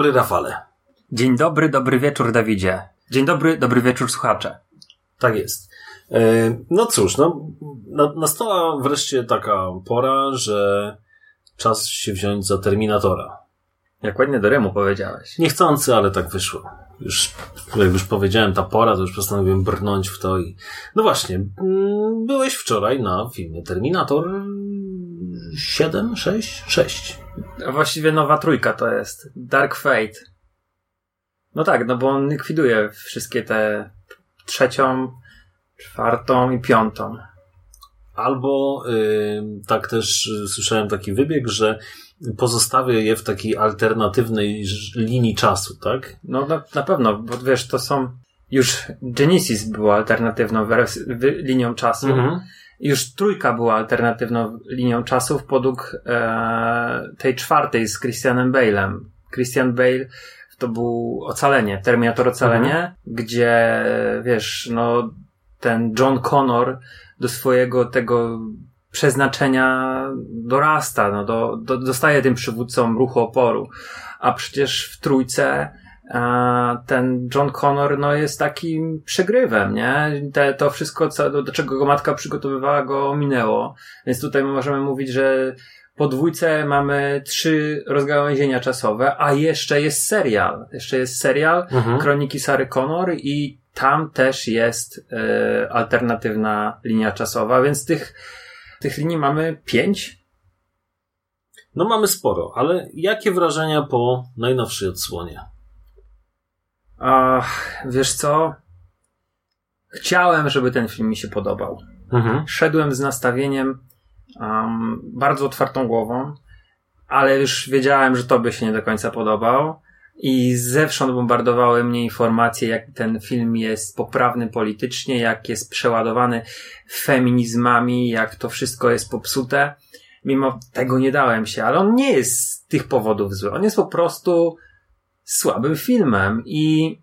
Dobry, Rafale. Dzień dobry, dobry wieczór, Dawidzie. Dzień dobry, dobry wieczór, słuchacze. Tak jest. E, No cóż, no, na- nastała wreszcie taka pora, że czas się wziąć za Terminatora. Jak ładnie do Remu powiedziałeś. Niechcący, ale tak wyszło. Już, jak już powiedziałem, ta pora, to już postanowiłem brnąć w to i... No właśnie, mm, byłeś wczoraj na filmie Terminator 7, 6, 6. A Właściwie nowa trójka to jest. Dark Fate. No tak, no bo on likwiduje wszystkie te trzecią, czwartą i piątą. Albo tak też y, słyszałem taki wybieg, że pozostawia je w takiej alternatywnej linii czasu, tak? No na, na pewno, bo wiesz, to są już Genesis była alternatywną linią czasu. Już trójka była alternatywną linią czasów podług e, tej czwartej z Christianem Bale'em. Christian Bale to był Ocalenie, Terminator Ocalenie, gdzie wiesz, no ten John Connor do swojego tego przeznaczenia dorasta, no, do, do, dostaje tym przywódcą ruchu oporu. A przecież w trójce a ten John Connor no, jest takim przegrywem, nie? Te, to wszystko, co, do, do czego go matka przygotowywała, go minęło. Więc tutaj możemy mówić, że po dwójce mamy trzy rozgałęzienia czasowe, a jeszcze jest serial. Jeszcze jest serial Mhm. Kroniki Sary Connor i tam też jest e, alternatywna linia czasowa, więc tych, tych linii mamy pięć. No mamy sporo, ale jakie wrażenia po najnowszej odsłonie? Ach, wiesz co? Chciałem, żeby ten film mi się podobał. Mhm. Szedłem z nastawieniem um, bardzo otwartą głową, ale już wiedziałem, że tobie się nie do końca podobał. I zewsząd bombardowały mnie informacje, jak ten film jest poprawny politycznie, jak jest przeładowany feminizmami, jak to wszystko jest popsute. Mimo tego nie dałem się, ale on nie jest z tych powodów zły. On jest po prostu słabym filmem i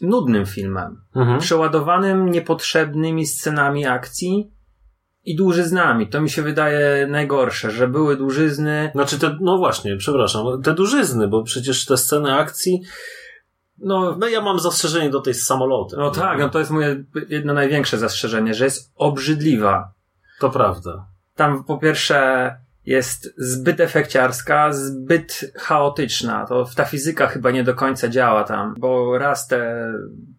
nudnym filmem Mhm. przeładowanym niepotrzebnymi scenami akcji i dłużyznami. To mi się wydaje najgorsze, że były dłużyzny. Znaczy te, no właśnie, przepraszam, te dużyzny, bo przecież te sceny akcji, No, no ja mam zastrzeżenie do tej z samolotem. no tak, no to jest moje jedno największe zastrzeżenie, że jest obrzydliwa. To prawda. Tam po pierwsze jest zbyt efekciarska, zbyt chaotyczna. To ta fizyka chyba nie do końca działa tam, bo raz te,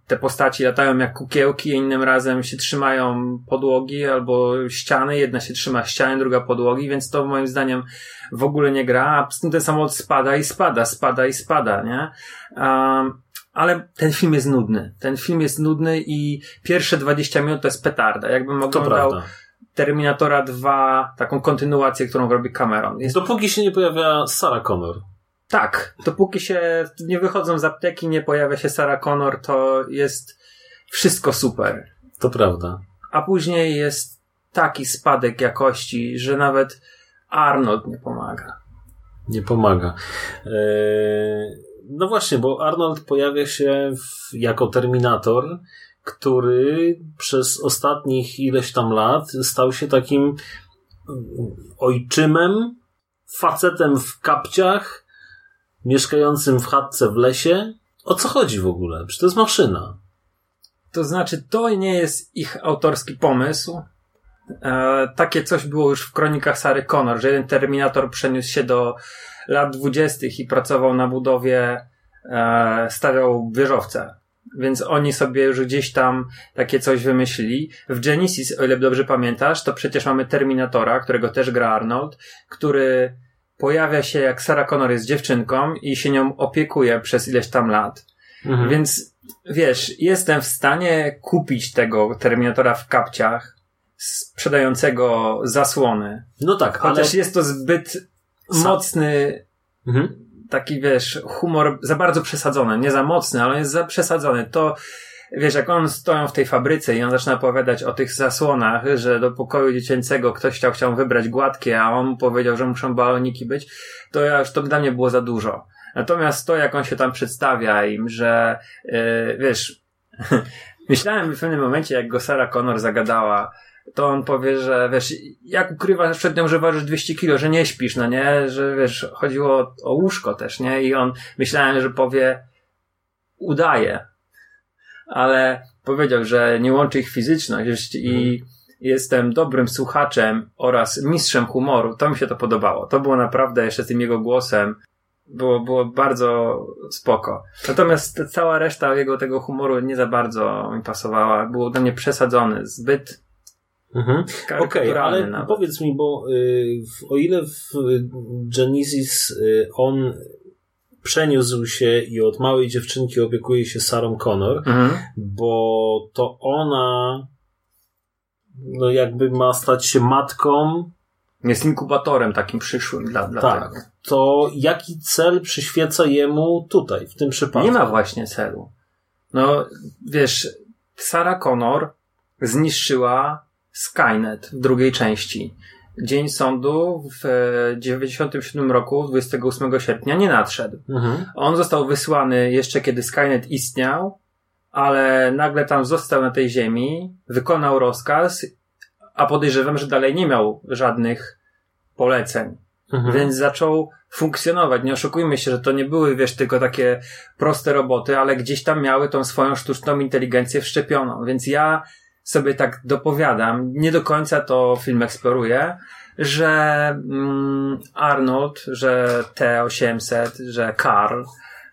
te postaci latają jak kukiełki, innym razem się trzymają podłogi albo ściany. Jedna się trzyma ściany, druga podłogi, więc to moim zdaniem w ogóle nie gra. A poza tym ten samolot spada i spada, spada i spada, nie? Um, ale ten film jest nudny. Ten film jest nudny i pierwsze 20 minut to jest petarda. Jakbym To oglądał prawda. Terminatora 2, taką kontynuację, którą robi Cameron. Jest, Dopóki się nie pojawia Sarah Connor. tak, dopóki się nie wychodzą z apteki, nie pojawia się Sarah Connor, to jest wszystko super. To prawda. A później jest taki spadek jakości, że nawet Arnold nie pomaga. Nie pomaga. Eee, no właśnie, bo Arnold pojawia się w, jako Terminator, który przez ostatnich ileś tam lat stał się takim mm, ojczymem, facetem w kapciach, mieszkającym w chatce w lesie. O co chodzi w ogóle? Przecież to jest maszyna. To znaczy, to nie jest ich autorski pomysł. E, takie coś było już w kronikach Sary Connor, że jeden Terminator przeniósł się do lat dwudziestych i pracował na budowie, e, stawiał wieżowce. Więc oni sobie już gdzieś tam takie coś wymyślili. W Genesis, o ile dobrze pamiętasz, to przecież mamy Terminatora, którego też gra Arnold, który pojawia się jak Sarah Connor jest dziewczynką i się nią opiekuje przez ileś tam lat. Mhm. Więc wiesz, jestem w stanie kupić tego Terminatora w kapciach sprzedającego zasłony. No tak, Chociaż ale... jest to zbyt mocny Mhm. Taki, wiesz, humor za bardzo przesadzony. Nie za mocny, ale jest za przesadzony. To, wiesz, jak on stoją w tej fabryce i on zaczyna opowiadać o tych zasłonach, że do pokoju dziecięcego ktoś chciał, chciał wybrać gładkie, a on mu powiedział, że muszą baloniki być, to ja już to dla mnie było za dużo. Natomiast to, jak on się tam przedstawia im, że, yy, wiesz, myślałem w pewnym momencie, jak go Sarah Connor zagadała, to on powie, że wiesz, jak ukrywasz przed nią, że ważysz 200 kilo, że nie śpisz, no nie, że wiesz, chodziło o, o łóżko też, nie, i on, myślałem, że powie, udaje, ale powiedział, że nie łączy ich fizyczność i jestem dobrym słuchaczem oraz mistrzem humoru, to mi się to podobało, to było naprawdę jeszcze z tym jego głosem, było, było bardzo spoko. Natomiast cała reszta jego tego humoru nie za bardzo mi pasowała, był dla mnie przesadzony, zbyt Mhm. Okej, karykaturalny ale nawet. powiedz mi, bo y, w, o ile w Genesis y, on przeniósł się i od małej dziewczynki opiekuje się Sarą Connor, Mhm. bo to ona no jakby ma stać się matką, Jest inkubatorem takim przyszłym dla, dla tak, tego. to jaki cel przyświeca jemu tutaj, w tym przypadku? Nie ma właśnie celu. No, wiesz, Sarah Connor zniszczyła Skynet w drugiej części. Dzień sądu w e, 97 roku, 28 sierpnia, nie nadszedł. Mhm. On został wysłany jeszcze kiedy Skynet istniał, ale nagle tam został na tej ziemi, wykonał rozkaz, a podejrzewam, że dalej nie miał żadnych poleceń. Mhm. Więc zaczął funkcjonować. Nie oszukujmy się, że to nie były, wiesz, tylko takie proste roboty, ale gdzieś tam miały tą swoją sztuczną inteligencję wszczepioną. Więc ja sobie tak dopowiadam, nie do końca to film eksploruje, że mm, Arnold, że T800, że Karl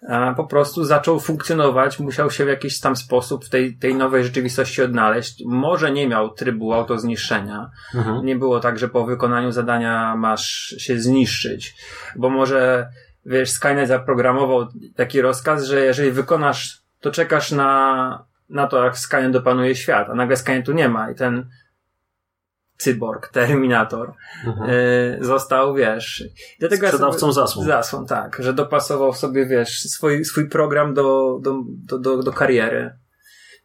e, po prostu zaczął funkcjonować, musiał się w jakiś tam sposób w tej, tej nowej rzeczywistości odnaleźć. Może nie miał trybu autozniszczenia, Mhm. nie było tak, że po wykonaniu zadania masz się zniszczyć, bo może, wiesz, Skynet zaprogramował taki rozkaz, że jeżeli wykonasz, to czekasz na, na to, jak Skynet dopanuje świat, a nagle Skynetu nie ma i ten cyborg, Terminator, Mhm. y, został, wiesz, dlatego Sprzedawcą zasłon. Zasłon, tak, że dopasował sobie, wiesz, swój, swój program do, do, do, do, do kariery.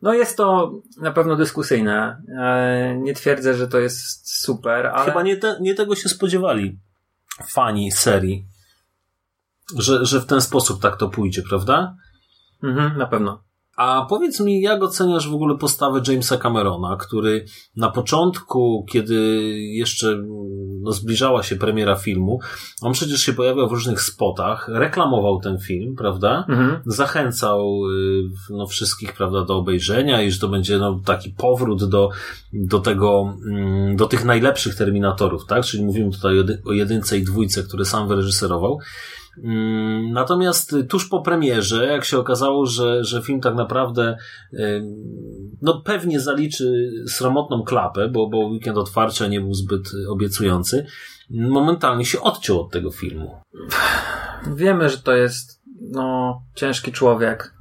No jest to na pewno dyskusyjne. E, Nie twierdzę, że to jest super, ale... Chyba nie, te, nie tego się spodziewali fani serii, że, że w ten sposób tak to pójdzie, prawda? Mhm, na pewno. A powiedz mi, jak oceniasz w ogóle postawę Jamesa Camerona, który na początku, kiedy jeszcze no, zbliżała się premiera filmu, on przecież się pojawiał w różnych spotach, reklamował ten film, prawda? Mhm. Zachęcał y, no, wszystkich, prawda, do obejrzenia i że to będzie no, taki powrót do, do tego, mm, do tych najlepszych Terminatorów, tak? Czyli mówimy tutaj o jedynce i dwójce, które sam wyreżyserował. Natomiast tuż po premierze, jak się okazało, że, że film tak naprawdę no pewnie zaliczy sromotną klapę, bo, bo weekend otwarcia nie był zbyt obiecujący, momentalnie się odciął od tego filmu. Wiemy, że to jest, no, ciężki człowiek.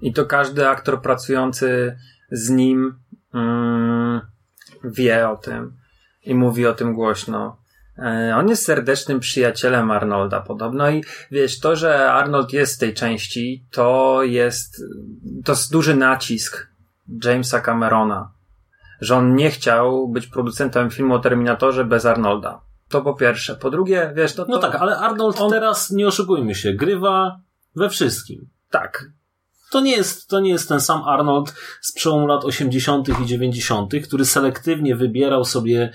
I to każdy aktor pracujący z nim mm, wie o tym i mówi o tym głośno. E, On jest serdecznym przyjacielem Arnolda podobno i wiesz, to, że Arnold jest w tej części, to jest, to jest duży nacisk Jamesa Camerona, że on nie chciał być producentem filmu o Terminatorze bez Arnolda. To po pierwsze. Po drugie, wiesz, no to... No tak, ale Arnold on- teraz, nie oszukujmy się, grywa we wszystkim. tak. To nie jest, to nie jest ten sam Arnold z przełomu lat 80. i 90., który selektywnie wybierał sobie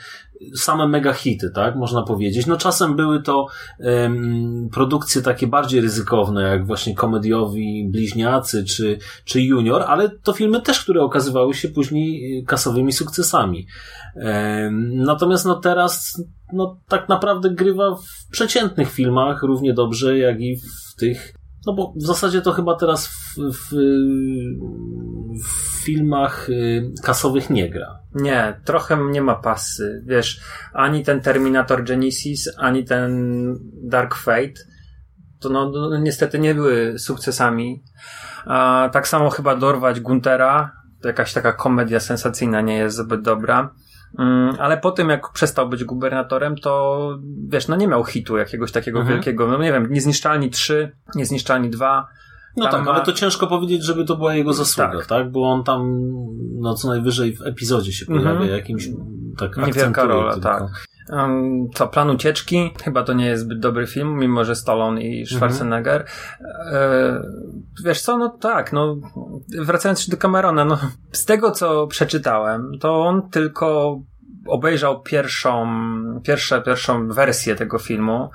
same mega hity, tak, można powiedzieć. No czasem były to em, produkcje takie bardziej ryzykowne, jak właśnie komediowi Bliźniacy czy, czy Junior, ale to filmy też, które okazywały się później y, kasowymi sukcesami. Em, natomiast no teraz no tak naprawdę grywa w przeciętnych filmach równie dobrze, jak i w tych no bo w zasadzie to chyba teraz w, w, w filmach y, kasowych nie gra. Nie, trochę nie ma pasy. Wiesz, ani ten Terminator Genesis, ani ten Dark Fate to no, no, niestety nie były sukcesami. A, tak samo chyba dorwać Guntera, to jakaś taka komedia sensacyjna nie jest zbyt dobra. Mm, ale po tym, jak przestał być gubernatorem, to wiesz, no nie miał hitu jakiegoś takiego Mhm. wielkiego. No nie wiem, Niezniszczalni 3, Niezniszczalni 2. No Tam tak, ma- ale to ciężko powiedzieć, żeby to była jego zasługa, tak? Tak. Bo on tam, no co najwyżej w epizodzie się pojawia, Mhm. jakimś tak Niewielka rola, tylko. tak. Um, co, Plan Ucieczki? Chyba to nie jest zbyt dobry film, mimo że Stallone i Schwarzenegger. E, wiesz co, no tak, no wracając do Camerona, no z tego co przeczytałem, to on tylko obejrzał pierwszą, pierwsze, pierwszą wersję tego filmu,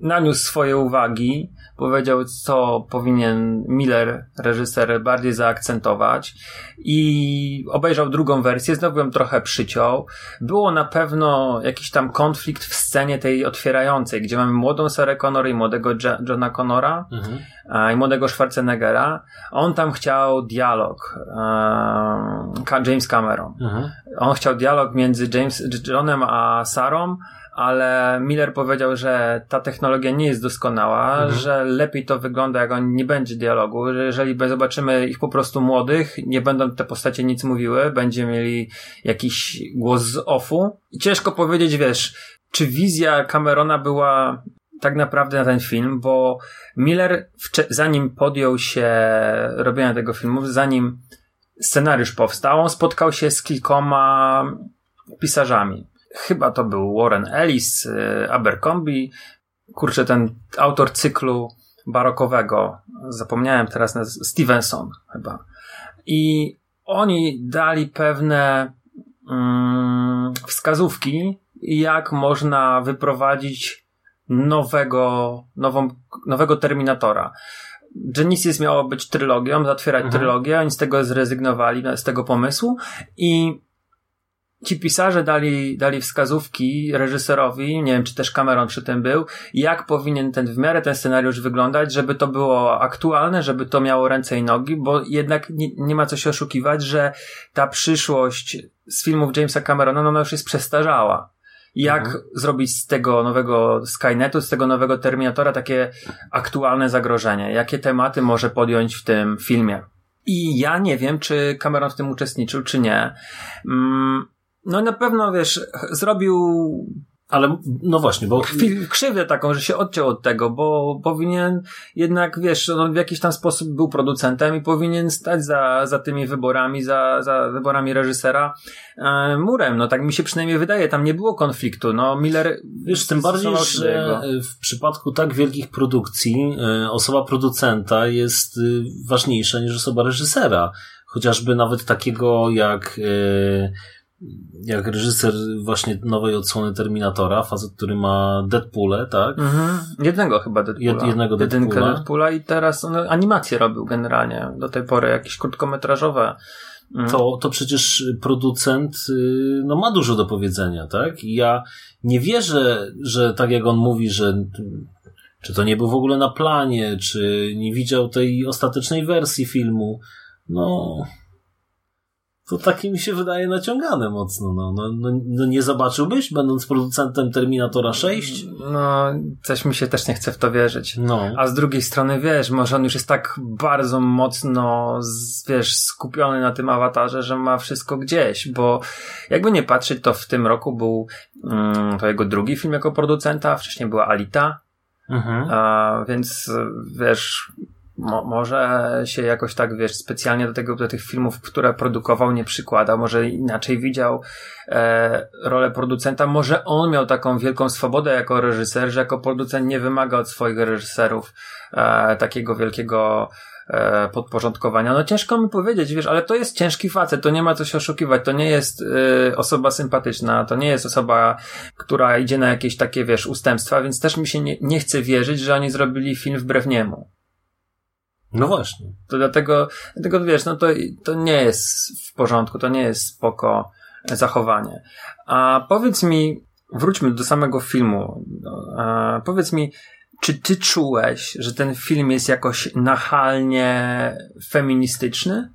naniósł swoje uwagi, powiedział, co powinien Miller, reżyser, bardziej zaakcentować i obejrzał drugą wersję, znowu ją trochę przyciął. Było na pewno jakiś tam konflikt w scenie tej otwierającej, gdzie mamy młodą Sarah Connor i młodego Johna Connora Mhm. a, i młodego Schwarzeneggera. On tam chciał dialog, e, James Cameron. Mhm. On chciał dialog między James, Johnem a Sarą, ale Miller powiedział, że ta technologia nie jest doskonała, Mhm. że lepiej to wygląda, jak on nie będzie dialogu, że jeżeli zobaczymy ich po prostu młodych, nie będą te postacie nic mówiły, będziemy mieli jakiś głos z offu. I ciężko powiedzieć, wiesz, czy wizja Camerona była tak naprawdę na ten film, bo Miller, zanim podjął się robienia tego filmu, zanim scenariusz powstał, on spotkał się z kilkoma pisarzami. Chyba to był Warren Ellis, y, Abercrombie, kurczę, ten autor cyklu barokowego, zapomniałem teraz, naz- Stevenson chyba. I oni dali pewne mm, wskazówki, jak można wyprowadzić nowego, nową, nowego Terminatora. Genesis miało być trylogią, zatwierać Mhm. trylogię, oni z tego zrezygnowali, no, z tego pomysłu i ci pisarze dali, dali wskazówki reżyserowi, nie wiem czy też Cameron przy tym był, jak powinien ten w miarę ten scenariusz wyglądać, żeby to było aktualne, żeby to miało ręce i nogi, bo jednak nie, nie ma co się oszukiwać, że ta przyszłość z filmów Jamesa Camerona, no ona już jest przestarzała. Jak Mhm. zrobić z tego nowego Skynetu, z tego nowego Terminatora takie aktualne zagrożenie? Jakie tematy może podjąć w tym filmie? I ja nie wiem, czy Cameron w tym uczestniczył, czy nie. Mm, No na pewno, wiesz, zrobił Ale no właśnie, bo krzywdę taką, że się odciął od tego, bo powinien jednak, wiesz, on w jakiś tam sposób był producentem i powinien stać za, za tymi wyborami, za, za wyborami reżysera e, murem. No tak mi się przynajmniej wydaje, tam nie było konfliktu. No Miller Wiesz, tym bardziej, że jego. w przypadku tak wielkich produkcji e, osoba producenta jest y, ważniejsza niż osoba reżysera. Chociażby nawet takiego jak, e, jak reżyser właśnie nowej odsłony Terminatora, facet, który ma Deadpoole, tak? Mhm. Jednego chyba Deadpoola. Jed- jednego Jedynkę Deadpoola. Deadpoola i teraz on animacje robił generalnie do tej pory, jakieś krótkometrażowe. Mm. to, to przecież producent y, no, ma dużo do powiedzenia, tak? I ja nie wierzę, że tak jak on mówi, że czy to nie był w ogóle na planie, czy nie widział tej ostatecznej wersji filmu, no to takie mi się wydaje naciągane mocno. No, no, no, no nie zobaczyłbyś, będąc producentem Terminatora 6? No, coś mi się też nie chce w to wierzyć. No. A z drugiej strony, wiesz, może on już jest tak bardzo mocno, wiesz, skupiony na tym awatarze, że ma wszystko gdzieś, bo jakby nie patrzeć, to w tym roku był mm, to jego drugi film jako producenta, wcześniej była Alita, Mhm. a, więc wiesz, mo, może się jakoś tak, wiesz, specjalnie do tego, do tych filmów, które produkował, nie przykładał, może inaczej widział e, rolę producenta, może on miał taką wielką swobodę jako reżyser, że jako producent nie wymaga od swoich reżyserów e, takiego wielkiego e, podporządkowania. No ciężko mi powiedzieć, wiesz, ale to jest ciężki facet, to nie ma co się oszukiwać, to nie jest y, osoba sympatyczna, to nie jest osoba, która idzie na jakieś takie, wiesz, ustępstwa, więc też mi się nie, nie chce wierzyć, że oni zrobili film wbrew niemu. No właśnie. To dlatego, dlatego wiesz, no to, to nie jest w porządku, to nie jest spoko zachowanie. A powiedz mi, wróćmy do samego filmu. A powiedz mi, czy ty czułeś, że ten film jest jakoś nachalnie feministyczny?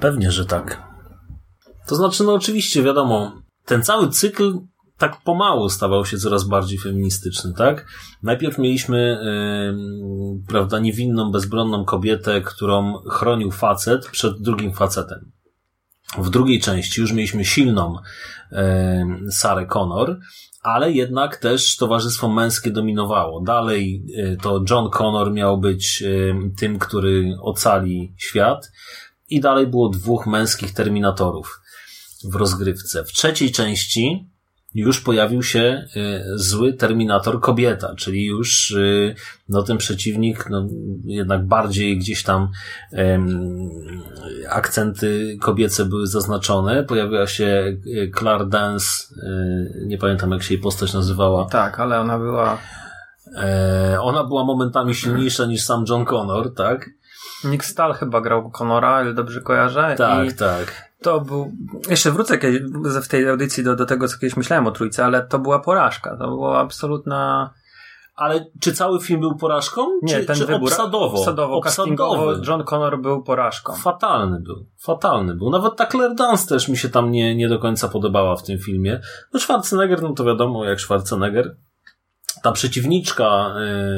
Pewnie, że tak. To znaczy, no oczywiście, wiadomo, ten cały cykl tak pomału stawał się coraz bardziej feministyczny, tak? Najpierw mieliśmy, yy, prawda, niewinną, bezbronną kobietę, którą chronił facet przed drugim facetem. W drugiej części już mieliśmy silną yy, Sarę Connor, ale jednak też towarzystwo męskie dominowało. Dalej yy, to John Connor miał być yy, tym, który ocali świat i dalej było dwóch męskich terminatorów w rozgrywce. W trzeciej części już pojawił się y, zły Terminator kobieta, czyli już y, no ten przeciwnik no, jednak bardziej gdzieś tam um, akcenty kobiece były zaznaczone. Pojawiła się y, Claire Dance, nie pamiętam jak się jej postać nazywała. Tak, ale ona była... E, ona była momentami silniejsza niż sam John Connor, tak? Nick Stahl chyba grał Connora, ale dobrze kojarzę. Tak, I tak. To był. Jeszcze wrócę w tej audycji do, do tego, co kiedyś myślałem o trójce, ale to była porażka. To była absolutna. Ale czy cały film był porażką? Nie, czy, ten czy wybór. Obsadowo, obsadowo, castingowo John Connor był porażką. Fatalny był. Fatalny był. Nawet ta Claire Dance też mi się tam nie, nie do końca podobała w tym filmie. No Schwarzenegger, no to wiadomo, jak Schwarzenegger. Ta przeciwniczka,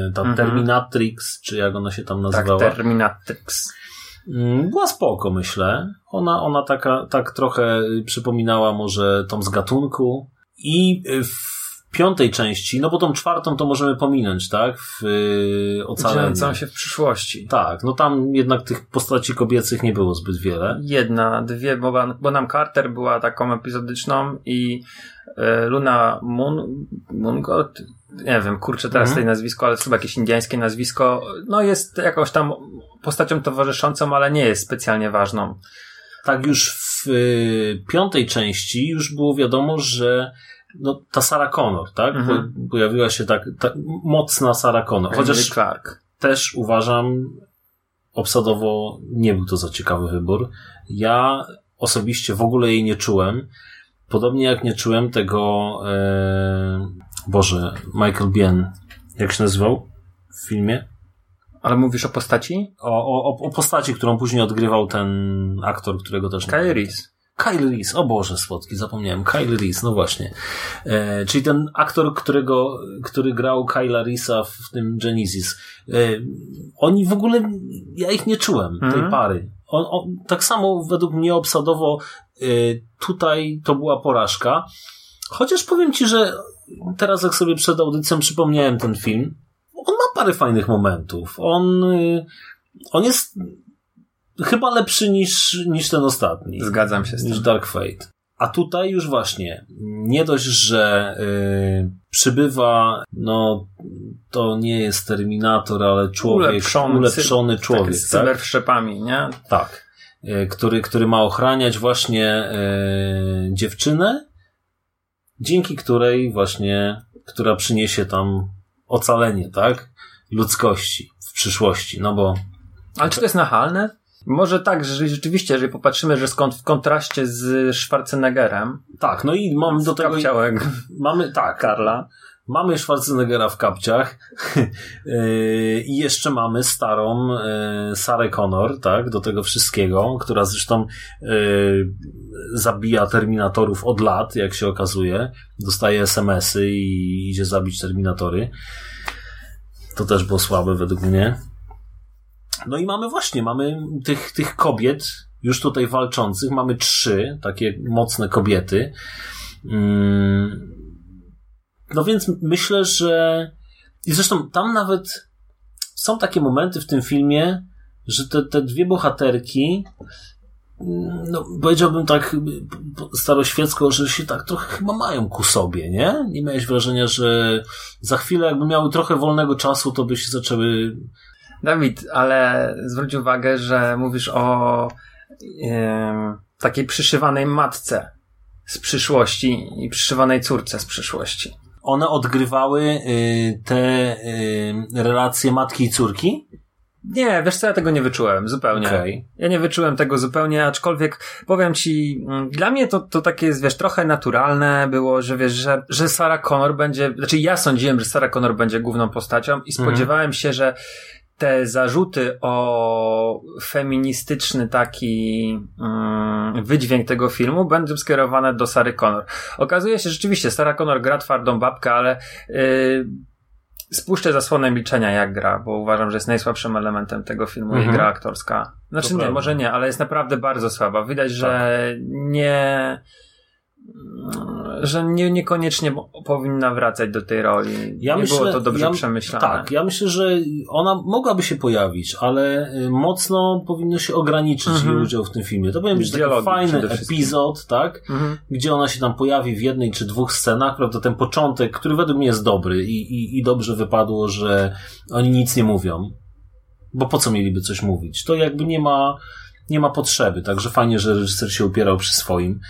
y, ta mhm. Terminatrix, czy jak ona się tam nazywała? Tak, Terminatrix. Mm, była spoko, myślę. Ona, ona taka, tak trochę przypominała może tą z gatunku. I w piątej części, no bo tą czwartą to możemy pominąć, tak? W yy, ocaleniu. się w przyszłości. Tak, no tam jednak tych postaci kobiecych nie było zbyt wiele. Jedna, dwie, bo, bo nam Carter była taką epizodyczną i y, Luna Moon, Moongot, nie wiem, kurczę teraz mhm. tej nazwisko, ale chyba jakieś indyjskie nazwisko, no jest jakąś tam postacią towarzyszącą, ale nie jest specjalnie ważną. Tak już w y, piątej części już było wiadomo, że no, ta Sarah Connor, tak? Mhm. Po, pojawiła się tak, ta mocna Sarah Connor. Chociaż Clark. też uważam, obsadowo nie był to za ciekawy wybór. Ja osobiście w ogóle jej nie czułem. Podobnie jak nie czułem tego, e, Boże, Michael Bien, jak się nazywał w filmie? Ale mówisz o postaci? O, o, o postaci, którą później odgrywał ten aktor, którego też... Kyle Reese. Kyle Reese, o Boże, słodki, zapomniałem. Kyle Reese, no właśnie. E, czyli ten aktor, którego, który grał Kyla Reese'a w tym Genesis. E, oni w ogóle, ja ich nie czułem, tej mm -hmm. pary. On, on, tak samo według mnie obsadowo e, tutaj to była porażka. Chociaż powiem Ci, że teraz jak sobie przed audycją przypomniałem ten film, on ma parę fajnych momentów. On, y, on jest chyba lepszy niż, niż ten ostatni. Zgadzam się z tym. Niż Dark Fate. A tutaj już właśnie, nie dość, że yy, przybywa, no to nie jest Terminator, ale człowiek, ulepszony, ulepszony człowiek. Z tak? cyberwszczepami, nie? Tak. Yy, który, który ma ochraniać właśnie yy, dziewczynę, dzięki której właśnie, która przyniesie tam ocalenie, tak? Ludzkości w przyszłości, no bo... Ale czy to jest nachalne? Może tak, że rzeczywiście, jeżeli popatrzymy, że skąd w kontraście z Schwarzeneggerem. Tak, no i mamy do tego. Kapciałek. Mamy, tak, Karla. Mamy Schwarzeneggera w kapciach yy, i jeszcze mamy starą yy, Sarę Connor, tak, do tego wszystkiego, która zresztą yy, zabija Terminatorów od lat, jak się okazuje. Dostaje SMS-y i idzie zabić Terminatory. To też było słabe według mnie. No i mamy właśnie, mamy tych, tych kobiet już tutaj walczących, mamy trzy takie mocne kobiety. Mm. No więc myślę, że i zresztą tam nawet są takie momenty w tym filmie, że te, te dwie bohaterki mm, no, powiedziałbym tak staroświecko, że się tak trochę chyba mają ku sobie, nie? Nie miałeś wrażenia, że za chwilę jakby miały trochę wolnego czasu, to by się zaczęły Dawid, ale zwróć uwagę, że mówisz o takiej przyszywanej matce z przyszłości i przyszywanej córce z przyszłości. One odgrywały y, te y, relacje matki i córki? Nie, wiesz co, ja tego nie wyczułem zupełnie. Okay. Ja nie wyczułem tego zupełnie, aczkolwiek powiem ci, mm, dla mnie to, to takie jest, wiesz, trochę naturalne było, że wiesz, że, że Sarah Connor będzie, znaczy ja sądziłem, że Sarah Connor będzie główną postacią i spodziewałem mm. się, że te zarzuty o feministyczny taki mm, wydźwięk tego filmu będą skierowane do Sary Connor. Okazuje się rzeczywiście, Sara Connor gra twardą babkę, ale yy, spuszczę zasłonę milczenia jak gra, bo uważam, że jest najsłabszym elementem tego filmu mhm. jej gra aktorska. Znaczy to nie, prawda. może nie, ale jest naprawdę bardzo słaba. Widać, że tak. nie że nie, niekoniecznie powinna wracać do tej roli. Ja nie myślę, było to dobrze ja, przemyślane. Tak, ja myślę, że ona mogłaby się pojawić, ale y, mocno powinno się ograniczyć mhm. jej udział w tym filmie. To powinien być taki fajny epizod, tak? Mhm. Gdzie ona się tam pojawi w jednej czy dwóch scenach, prawda? Ten początek, który według mnie jest dobry i, i, i dobrze wypadło, że oni nic nie mówią. Bo po co mieliby coś mówić? To jakby nie ma, nie ma potrzeby, także fajnie, że reżyser się upierał przy swoim.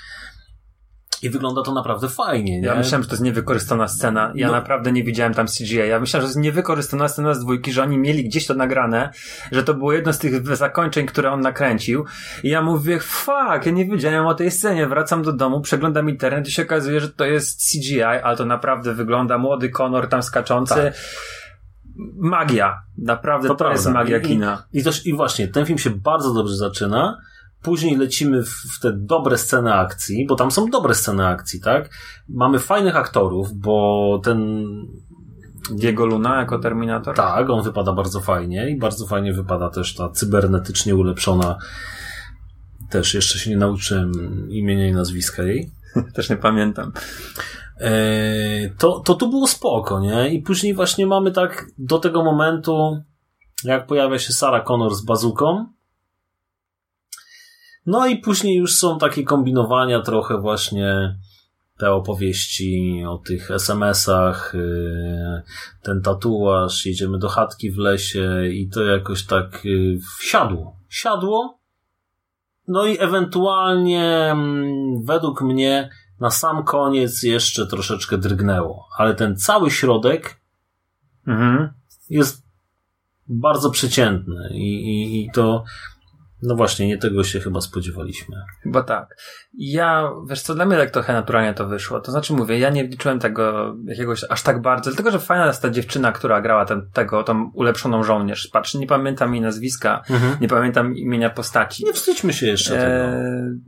I wygląda to naprawdę fajnie, nie? Ja myślałem, że to jest niewykorzystana scena. Ja no. naprawdę nie widziałem tam CGI. Ja myślałem, że to jest niewykorzystana scena z dwójki, że oni mieli gdzieś to nagrane, że to było jedno z tych zakończeń, które on nakręcił. I ja mówię, fuck, ja nie wiedziałem o tej scenie. Wracam do domu, przeglądam internet i się okazuje, że to jest CGI, ale to naprawdę wygląda młody Conor tam skaczący. Tak magia. Naprawdę to, to jest magia kina. I, i, też, I właśnie, ten film się bardzo dobrze zaczyna Później lecimy w, te dobre sceny akcji, bo tam są dobre sceny akcji, tak? Mamy fajnych aktorów, bo ten. Diego Luna jako Terminator? Tak, on wypada bardzo fajnie i bardzo fajnie wypada też ta cybernetycznie ulepszona. Też jeszcze się nie nauczyłem imienia i nazwiska jej. też nie pamiętam. E, to, to tu było spoko, nie? I później właśnie mamy tak do tego momentu, jak pojawia się Sarah Connor z bazuką, no i później już są takie kombinowania trochę właśnie te opowieści o tych SMS-ach, y, ten tatuaż, jedziemy do chatki w lesie i to jakoś tak y, wsiadło. Siadło. No i ewentualnie mm, według mnie na sam koniec jeszcze troszeczkę drgnęło, ale ten cały środek mhm. jest bardzo przeciętny i, i, i to no właśnie, nie tego się chyba spodziewaliśmy. Chyba tak. Ja, wiesz co, dla mnie tak trochę naturalnie to wyszło. To znaczy mówię, ja nie liczyłem tego jakiegoś aż tak bardzo, dlatego że fajna jest ta dziewczyna, która grała ten, tego, tą ulepszoną żołnierz. Patrz, nie pamiętam jej nazwiska, mhm. nie pamiętam imienia postaci. Nie wstydźmy się jeszcze e... tego.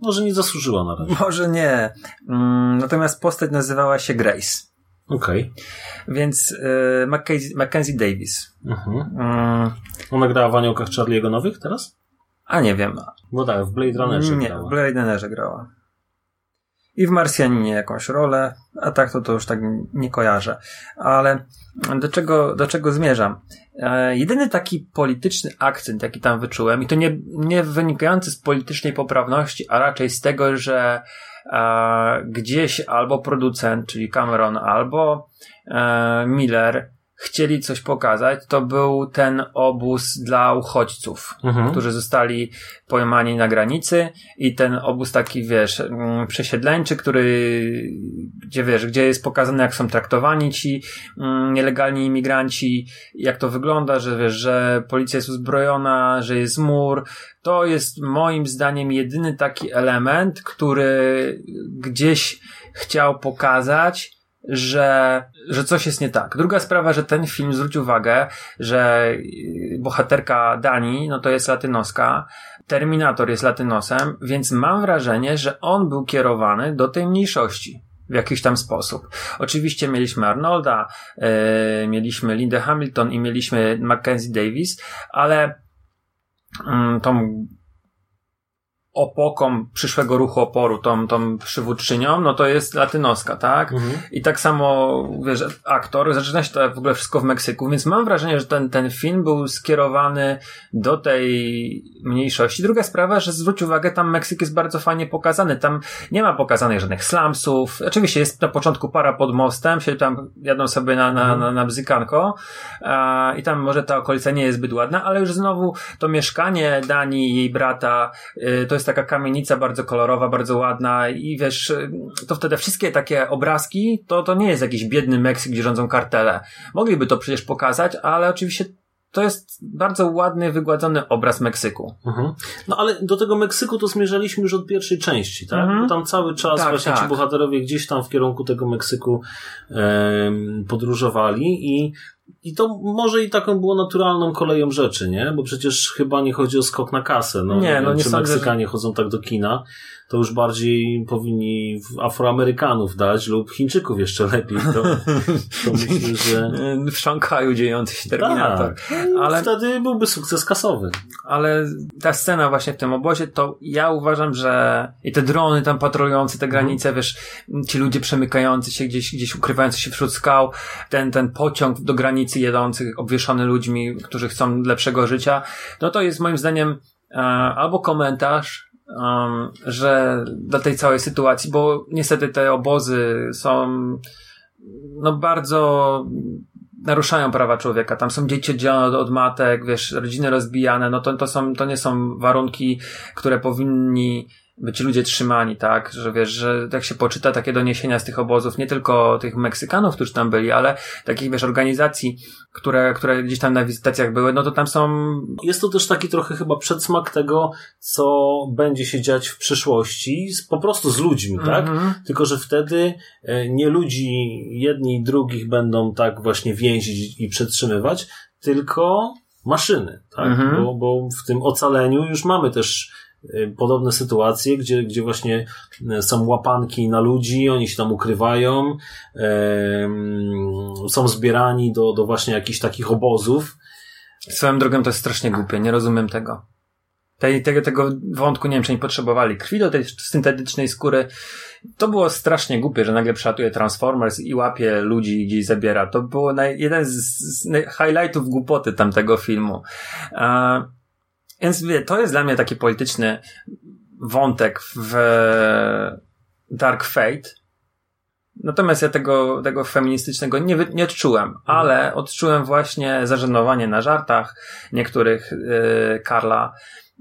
Może nie zasłużyła na razie. Może nie. Mm, natomiast postać nazywała się Grace. Okej. Okay. Więc y, Mackenzie, Mackenzie Davis. Mhm. Mm. Ona grała w Aniołkach Charlie'ego Nowych teraz? A nie wiem. No tak, w Blade Runnerze Nie, grała. w Blade Runnerze grała. I w Marsjaninie jakąś rolę, a tak to, to już tak nie kojarzę. Ale do czego, do czego zmierzam? E, jedyny taki polityczny akcent, jaki tam wyczułem, i to nie, nie wynikający z politycznej poprawności, a raczej z tego, że e, gdzieś albo producent, czyli Cameron, albo e, Miller chcieli coś pokazać, to był ten obóz dla uchodźców, mhm. którzy zostali pojmani na granicy i ten obóz taki, wiesz, mm, przesiedleńczy, który, gdzie wiesz, gdzie jest pokazane, jak są traktowani ci mm, nielegalni imigranci, jak to wygląda, że wiesz, że policja jest uzbrojona, że jest mur. To jest moim zdaniem jedyny taki element, który gdzieś chciał pokazać, że, że coś jest nie tak. Druga sprawa, że ten film zwróć uwagę, że bohaterka Dani, no to jest latynoska, Terminator jest latynosem, więc mam wrażenie, że on był kierowany do tej mniejszości w jakiś tam sposób. Oczywiście mieliśmy Arnolda, yy, mieliśmy Lindę Hamilton i mieliśmy Mackenzie Davis, ale yy, tą opoką przyszłego ruchu oporu, tą, tą przywódczynią, no to jest latynoska, tak? Mhm. I tak samo, wiesz, aktor, zaczyna się to w ogóle wszystko w Meksyku, więc mam wrażenie, że ten, ten film był skierowany do tej mniejszości. Druga sprawa, że zwróć uwagę, tam Meksyk jest bardzo fajnie pokazany, tam nie ma pokazanych żadnych slumsów, oczywiście jest na początku para pod mostem, się tam jadą sobie na, na, mhm. na, na bzykanko a, i tam może ta okolica nie jest zbyt ładna, ale już znowu to mieszkanie Dani i jej brata, y, to jest taka kamienica bardzo kolorowa, bardzo ładna i wiesz, to wtedy wszystkie takie obrazki, to, to nie jest jakiś biedny Meksyk, gdzie rządzą kartele. Mogliby to przecież pokazać, ale oczywiście to jest bardzo ładny, wygładzony obraz Meksyku. Mhm. No ale do tego Meksyku to zmierzaliśmy już od pierwszej części, tak? Mhm. Tam cały czas tak, właśnie tak. ci bohaterowie gdzieś tam w kierunku tego Meksyku e, podróżowali i i to może i taką było naturalną koleją rzeczy, nie? Bo przecież chyba nie chodzi o skok na kasę. No, Nie, no nie czy Meksykanie chodzą tak do kina, to już bardziej powinni Afroamerykanów dać lub Chińczyków jeszcze lepiej. To, to myślę, że... W Szanghaju dziejący się Terminator. Tak, ale... Ale- wtedy byłby sukces kasowy. Ale ta scena właśnie w tym obozie, to ja uważam, że i te drony tam patrolujące te granice, wiesz, ci ludzie przemykający się gdzieś, gdzieś ukrywający się wśród skał, ten, ten pociąg do granicy jedący, obwieszony ludźmi, którzy chcą lepszego życia, no to jest moim zdaniem e, albo komentarz, em, że do tej całej sytuacji, bo niestety te obozy są no bardzo naruszają prawa człowieka. Tam są dzieci oddzielone od, od matek, wiesz, rodziny rozbijane, no to, to są, to nie są warunki, które powinni być ludzie trzymani, tak, że wiesz, że jak się poczyta takie doniesienia z tych obozów, nie tylko tych Meksykanów, którzy tam byli, ale takich, wiesz, organizacji, które, które gdzieś tam na wizytacjach były, no to tam są Jest to też taki trochę chyba przedsmak tego, co będzie się dziać w przyszłości, po prostu z ludźmi, tak? Mhm. Tylko, że wtedy e, nie ludzi jedni i drugich będą tak właśnie więzić i przetrzymywać, tylko maszyny, tak? Mhm. Bo, bo w tym ocaleniu już mamy też podobne sytuacje, gdzie, gdzie właśnie e, są łapanki na ludzi, oni się tam ukrywają, są zbierani do, do właśnie jakichś takich obozów, Swoją drogą to jest strasznie głupie, nie rozumiem tego. Tego, tego wątku nie wiem, czy nie potrzebowali. Krwi do tej syntetycznej skóry. To było strasznie głupie, że nagle przelatuje Transformers i łapie ludzi i gdzieś zabiera. To było naj, jeden z, z highlightów głupoty tamtego filmu. E, więc wie, to jest dla mnie taki polityczny wątek w Dark Fate. Natomiast ja tego, tego feministycznego nie, nie odczułem, ale odczułem właśnie zażenowanie na żartach niektórych yy, Karla.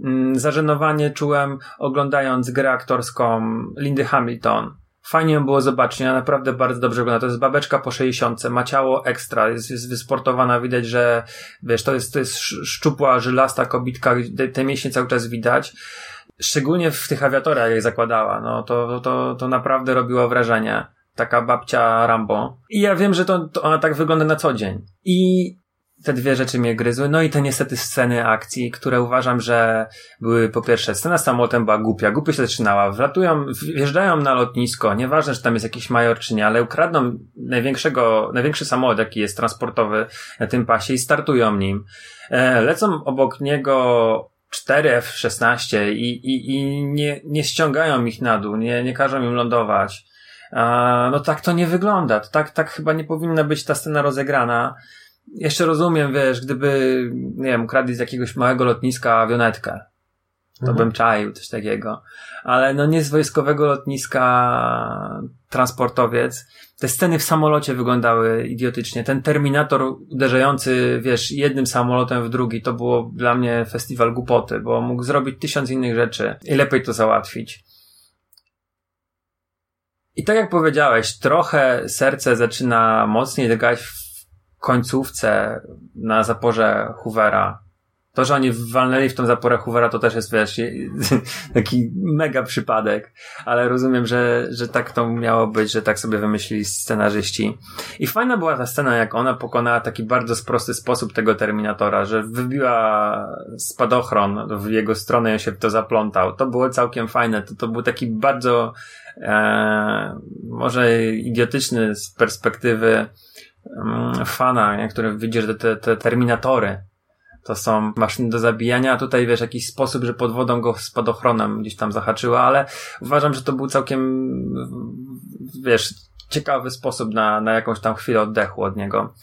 Mm, Zażenowanie czułem oglądając grę aktorską Lindy Hamilton. Fajnie było zobaczyć, ona naprawdę bardzo dobrze wygląda. To jest babeczka po 60, ma ciało ekstra, jest, jest wysportowana, widać, że wiesz, to jest, to jest sz- szczupła, żylasta kobitka, te, te mięśnie cały czas widać. Szczególnie w tych awiatorach, jak zakładała, no to, to, to naprawdę robiło wrażenie. Taka babcia Rambo. I ja wiem, że to, to ona tak wygląda na co dzień. I te dwie rzeczy mnie gryzły. No i te niestety sceny akcji, które uważam, że były po pierwsze, scena z samolotem była głupia, głupio się zaczynała, wlatują, wjeżdżają na lotnisko, nieważne, czy tam jest jakiś major, czy nie, ale ukradną największego, największy samolot, jaki jest transportowy na tym pasie i startują nim. E, lecą obok niego 4 F-16 i, i, i nie, nie ściągają ich na dół, nie, nie każą im lądować. A, no tak to nie wygląda. Tak, tak chyba nie powinna być ta scena rozegrana. Jeszcze rozumiem, wiesz, gdyby, nie wiem, ukradli z jakiegoś małego lotniska awionetkę. To bym czaił coś takiego. Ale no nie z wojskowego lotniska transportowiec. Te sceny w samolocie wyglądały idiotycznie. Ten Terminator uderzający, wiesz, jednym samolotem w drugi, to było dla mnie festiwal głupoty, bo mógł zrobić tysiąc innych rzeczy i lepiej to załatwić. I tak jak powiedziałeś, trochę serce zaczyna mocniej drgać w końcówce na zaporze Hoovera. To, że oni walnęli w tą zaporę Hoovera, to też jest, wiesz, taki mega przypadek, ale rozumiem, że, że tak to miało być, że tak sobie wymyślili scenarzyści. I fajna była ta scena, jak ona pokonała taki bardzo prosty sposób tego Terminatora, że wybiła spadochron w jego stronę i się w to zaplątał. To było całkiem fajne. To, to był taki bardzo e, może idiotyczny z perspektywy fana, nie? który widzi, że te, te Terminatory to są maszyny do zabijania, a tutaj wiesz, jakiś sposób, że pod wodą go spadochronem gdzieś tam zahaczyła, ale uważam, że to był całkiem wiesz, ciekawy sposób na, na jakąś tam chwilę oddechu od niego.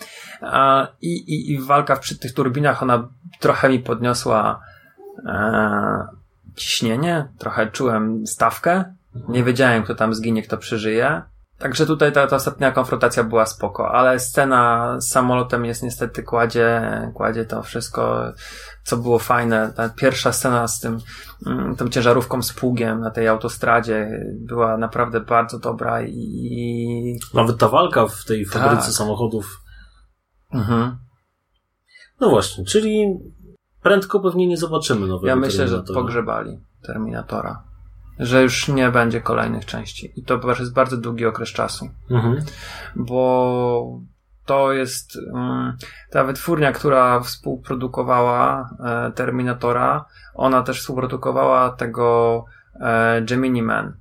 A, i, i, I walka przy tych turbinach, ona trochę mi podniosła e, ciśnienie, trochę czułem stawkę, nie wiedziałem, kto tam zginie, kto przeżyje. Także tutaj ta, ta ostatnia konfrontacja była spoko, ale scena z samolotem jest niestety kładzie, kładzie to wszystko, co było fajne. Ta pierwsza scena z tym, mm, tą ciężarówką z pługiem na tej autostradzie była naprawdę bardzo dobra i... Nawet ta walka w tej fabryce Tak. samochodów. Mhm. No właśnie, czyli prędko pewnie nie zobaczymy nowego Ja myślę, że pogrzebali Terminatora. Że już nie będzie kolejnych części. I to jest bardzo długi okres czasu. Mhm. bo to jest um, ta wytwórnia, która współprodukowała e, Terminatora, ona też współprodukowała tego e, Gemini Man,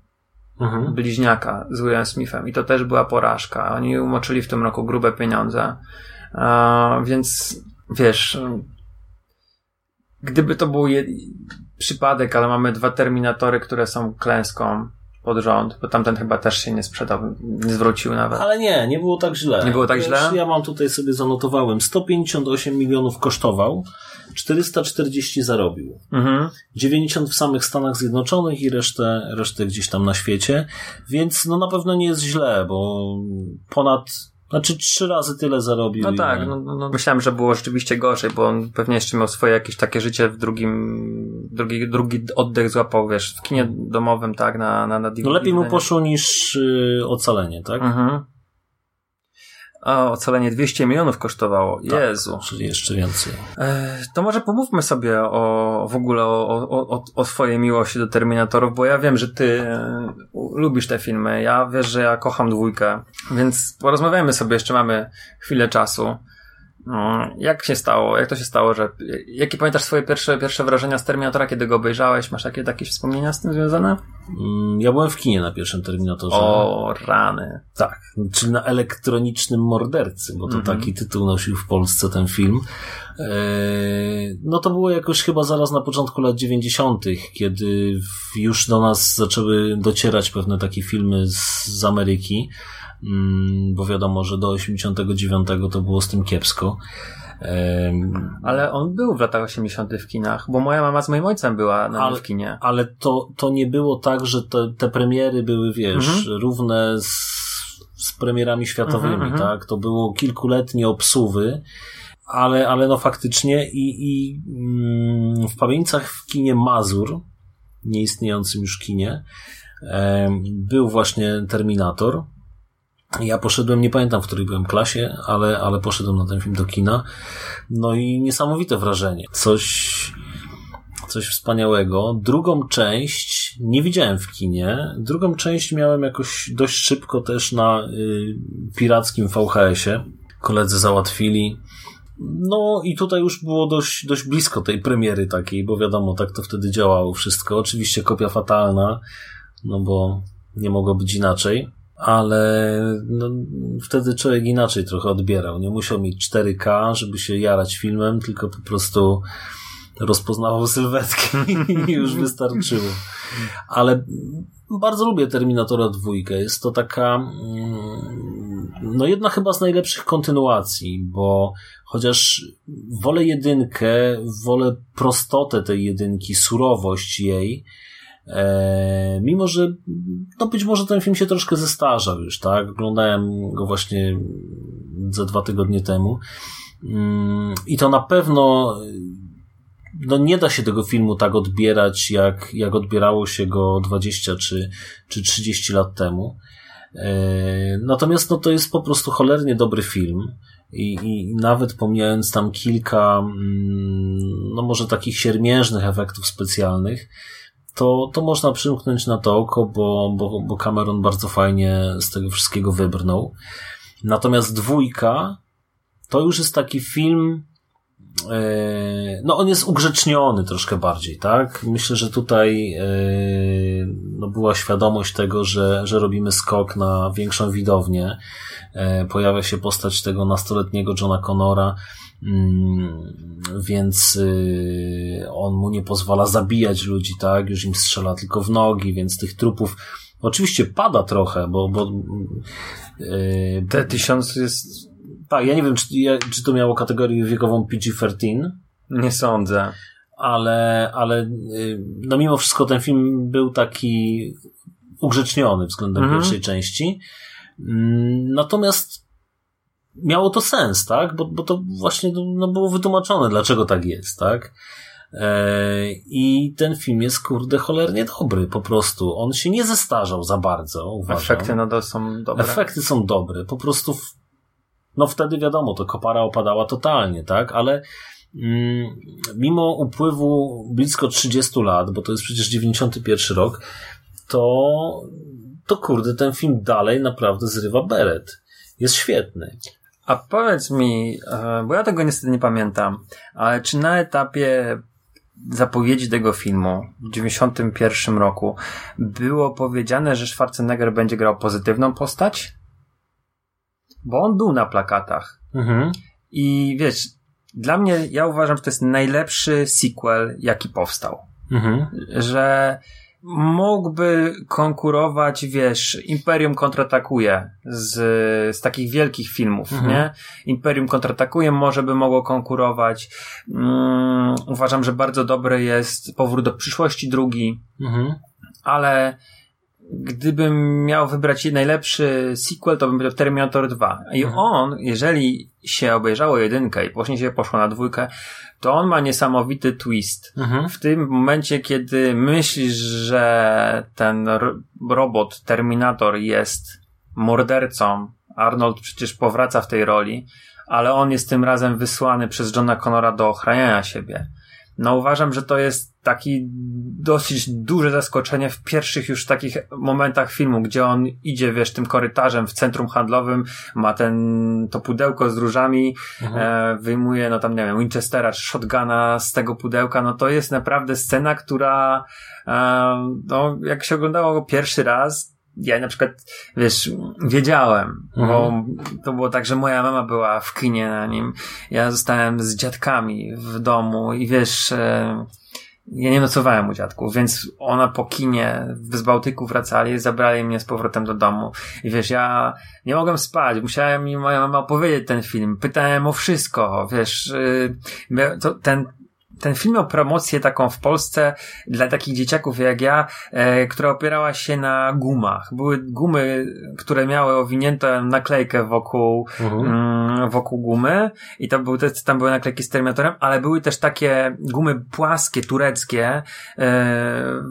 mhm. bliźniaka z Willem Smithem i to też była porażka. Oni umoczyli w tym roku grube pieniądze, e, więc wiesz, gdyby to był przypadek, ale mamy dwa Terminatory, które są klęską, pod rząd, bo tamten chyba też się nie sprzedał, nie zwrócił nawet. Ale nie, nie było tak źle. Nie było tak źle? Ja mam tutaj sobie zanotowałem, 158 milionów kosztował, 440 zarobił. Mhm. 90 w samych Stanach Zjednoczonych i resztę, resztę gdzieś tam na świecie, więc no na pewno nie jest źle, bo ponad znaczy trzy razy tyle zarobił. No tak, no, no, no, myślałem, że było rzeczywiście gorzej, bo on pewnie jeszcze miał swoje jakieś takie życie w drugim, drugi, drugi oddech złapał, wiesz, w kinie domowym, tak, na, na, na DVD. No lepiej mu poszło niż yy, ocalenie, tak? Mhm. A ocalenie 200 milionów kosztowało. Tak, Jezu. Czyli jeszcze więcej. E, to może pomówmy sobie o, w ogóle o, o, o, swojej miłości do Terminatorów, bo ja wiem, że ty e, lubisz te filmy. Ja wiesz, że ja kocham dwójkę, więc porozmawiajmy sobie, jeszcze mamy chwilę czasu. No, jak się stało? Jak to się stało, że. Jakie pamiętasz swoje pierwsze, pierwsze wrażenia z Terminatora, kiedy go obejrzałeś? Masz jakieś, jakieś wspomnienia z tym związane? Mm, ja byłem w kinie na pierwszym Terminatorze. O, rany. Tak, czyli na elektronicznym mordercy, bo to -hmm. taki tytuł nosił w Polsce ten film. Eee, no to było jakoś chyba zaraz na początku lat 90., kiedy już do nas zaczęły docierać pewne takie filmy z, z Ameryki. Mm, bo wiadomo, że do 89 to było z tym kiepsko. Ale on był w latach 80. w kinach, bo moja mama z moim ojcem była na ale, w kinie. Ale to, to nie było tak, że te, te premiery były, wiesz, mhm. równe z, z premierami światowymi, mhm, mhm. tak? To było kilkuletnie obsuwy, ale, ale no faktycznie i, i mm, w pamięciach w kinie Mazur, nieistniejącym już kinie, był właśnie Terminator ja poszedłem, nie pamiętam w której byłem klasie, ale, ale poszedłem na ten film do kina. No i niesamowite wrażenie. Coś, coś wspaniałego. Drugą część nie widziałem w kinie. Drugą część miałem jakoś dość szybko też na y, pirackim VHS-ie. Koledzy załatwili. No i tutaj już było dość, dość blisko tej premiery takiej, bo wiadomo, tak to wtedy działało wszystko. Oczywiście kopia fatalna, no bo nie mogło być inaczej ale no, wtedy człowiek inaczej trochę odbierał. Nie musiał mieć 4K, żeby się jarać filmem, tylko po prostu rozpoznawał sylwetkę i już wystarczyło. Ale bardzo lubię Terminatora dwójkę. Jest to taka mm, no jedna chyba z najlepszych kontynuacji, bo chociaż wolę jedynkę, wolę prostotę tej jedynki, surowość jej, E, mimo, że no być może ten film się troszkę zestarzał już, tak? Oglądałem go właśnie ze dwa tygodnie temu. Mm, I to na pewno no nie da się tego filmu tak odbierać, jak, jak odbierało się go 20 czy, czy 30 lat temu. E, natomiast no, to jest po prostu cholernie dobry film. I, I nawet pomijając tam kilka, mm, no może takich siermiężnych efektów specjalnych, to, to można przymknąć na to oko, bo, bo, bo Cameron bardzo fajnie z tego wszystkiego wybrnął. Natomiast dwójka to już jest taki film, e, no on jest ugrzeczniony troszkę bardziej, tak? Myślę, że tutaj e, no była świadomość tego, że, że robimy skok na większą widownię. E, pojawia się postać tego nastoletniego Johna Connora, więc y, on mu nie pozwala zabijać ludzi, tak? Już im strzela tylko w nogi, więc tych trupów oczywiście pada trochę, bo, bo yy, T-1000 jest... Tak, ja nie wiem, czy, czy to miało kategorię wiekową PG-13. Nie sądzę. Ale, ale yy, no mimo wszystko ten film był taki ugrzeczniony względem mhm. pierwszej części. Mm, natomiast miało to sens, tak? Bo, bo to właśnie no, było wytłumaczone, dlaczego tak jest, tak? E, I ten film jest, kurde, cholernie dobry, po prostu. On się nie zestarzał za bardzo, uważam. Efekty nadal są dobre. Efekty są dobre. Po prostu, w, no wtedy wiadomo, to kopara opadała totalnie, tak? Ale mm, mimo upływu blisko 30 lat, bo to jest przecież 91 rok, to, to kurde, ten film dalej naprawdę zrywa beret. Jest świetny. A powiedz mi, e, bo ja tego niestety nie pamiętam, ale czy na etapie zapowiedzi tego filmu w 91 roku było powiedziane, że Schwarzenegger będzie grał pozytywną postać? Bo on był na plakatach. Mhm. I wiesz, dla mnie, ja uważam, że to jest najlepszy sequel, jaki powstał. Mhm. Że mógłby konkurować, wiesz, Imperium kontratakuje z, z takich wielkich filmów, Mhm. nie? Imperium kontratakuje może by mogło konkurować. Mm, uważam, że bardzo dobry jest Powrót do przyszłości drugi, Mhm. ale gdybym miał wybrać najlepszy sequel, to bym powiedział Terminator 2. I Mhm. on, jeżeli się obejrzało jedynkę i później się poszło na dwójkę, to on ma niesamowity twist. Mhm. W tym momencie, kiedy myślisz, że ten ro- robot, Terminator jest mordercą, Arnold przecież powraca w tej roli, ale on jest tym razem wysłany przez Johna Connora do ochraniania siebie. No uważam, że to jest taki dosyć duże zaskoczenie w pierwszych już takich momentach filmu, gdzie on idzie, wiesz, tym korytarzem w centrum handlowym, ma ten, to pudełko z różami, e, wyjmuje, no tam, nie wiem, Winchestera czy shotguna z tego pudełka, no to jest naprawdę scena, która, e, no, jak się oglądało pierwszy raz, ja na przykład, wiesz, wiedziałem, bo to było tak, że moja mama była w kinie na nim, ja zostałem z dziadkami w domu i wiesz, e, ja nie nocowałem u dziadków, więc ona po kinie z Bałtyku wracali, zabrali mnie z powrotem do domu. I wiesz, ja nie mogłem spać, musiała mi moja mama opowiedzieć ten film. Pytałem o wszystko, wiesz, mia- to, ten, ten film miał promocję taką w Polsce dla takich dzieciaków jak ja, e, która opierała się na gumach. Były gumy, które miały owiniętą naklejkę wokół, mm, wokół gumy i to był, tam były naklejki z Terminatorem, ale były też takie gumy płaskie, tureckie, e,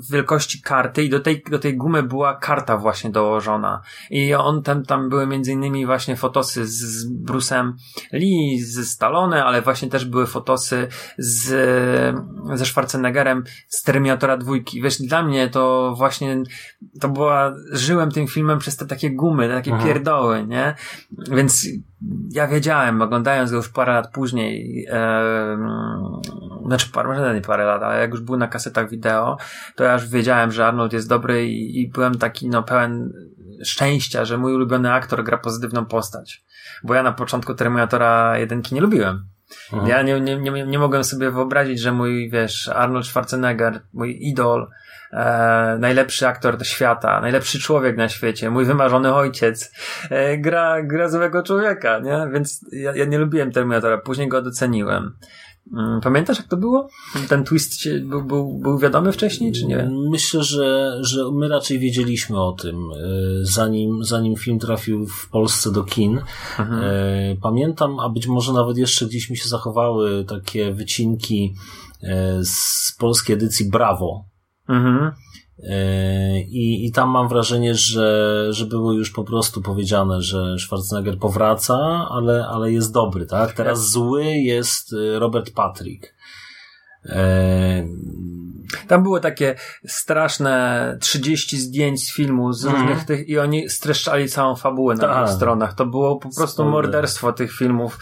w wielkości karty i do tej, do tej gumy była karta właśnie dołożona. I on tam, tam były między innymi właśnie fotosy z, z Bruce'em Lee, z Stallone, ale właśnie też były fotosy z, ze Schwarzeneggerem z Terminatora dwójki. Wiesz, dla mnie to właśnie, to była, żyłem tym filmem przez te takie gumy, te takie pierdoły, nie? Więc ja wiedziałem, oglądając go już parę lat później, e, znaczy parę, może nie parę lat, ale jak już był na kasetach wideo, to ja już wiedziałem, że Arnold jest dobry i, i byłem taki, no, pełen szczęścia, że mój ulubiony aktor gra pozytywną postać. Bo ja na początku Terminatora jedynki nie lubiłem. Ja nie, nie, nie, nie mogłem sobie wyobrazić, że mój, wiesz, Arnold Schwarzenegger, mój idol, e, najlepszy aktor świata, najlepszy człowiek na świecie, mój wymarzony ojciec, e, gra, gra złego człowieka, nie? Więc ja, ja nie lubiłem Terminatora, później go doceniłem. Mm, Pamiętasz, jak to było? Ten twist był, był, był wiadomy wcześniej, czy nie? Myślę, że, że my raczej wiedzieliśmy o tym, e, zanim, zanim film trafił w Polsce do kin. E, Pamiętam, a być może nawet jeszcze gdzieś mi się zachowały takie wycinki e, z polskiej edycji Bravo. Mhm. E, I, I tam mam wrażenie, że, że było już po prostu powiedziane, że Schwarzenegger powraca, ale, ale jest dobry, tak? Teraz zły jest e, Robert Patrick. E, Tam było takie straszne 30 zdjęć z filmu z różnych tych i oni streszczali całą fabułę na Tak. tych stronach. To było po prostu morderstwo tych filmów,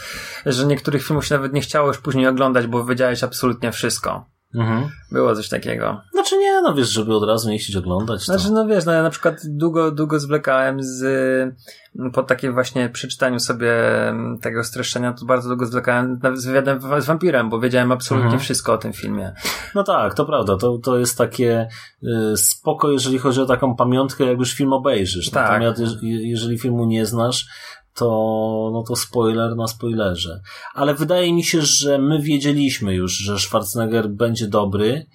że niektórych filmów się nawet nie chciało już później oglądać, bo wiedziałeś absolutnie wszystko. Mhm. Było coś takiego. Znaczy nie, no wiesz, żeby od razu nie chcieć oglądać. To... Znaczy, no wiesz, no ja na przykład długo, długo zwlekałem z, y, po takiej właśnie przeczytaniu sobie mm, tego streszczenia, to bardzo długo zwlekałem nawet z wywiadem z wampirem, bo wiedziałem absolutnie Mhm. wszystko o tym filmie. No tak, to prawda. To, to jest takie y, spoko, jeżeli chodzi o taką pamiątkę, jak już film obejrzysz. Tak. Natomiast je- jeżeli filmu nie znasz, to, no to spoiler na spoilerze. Ale wydaje mi się, że my wiedzieliśmy już, że Schwarzenegger będzie dobry.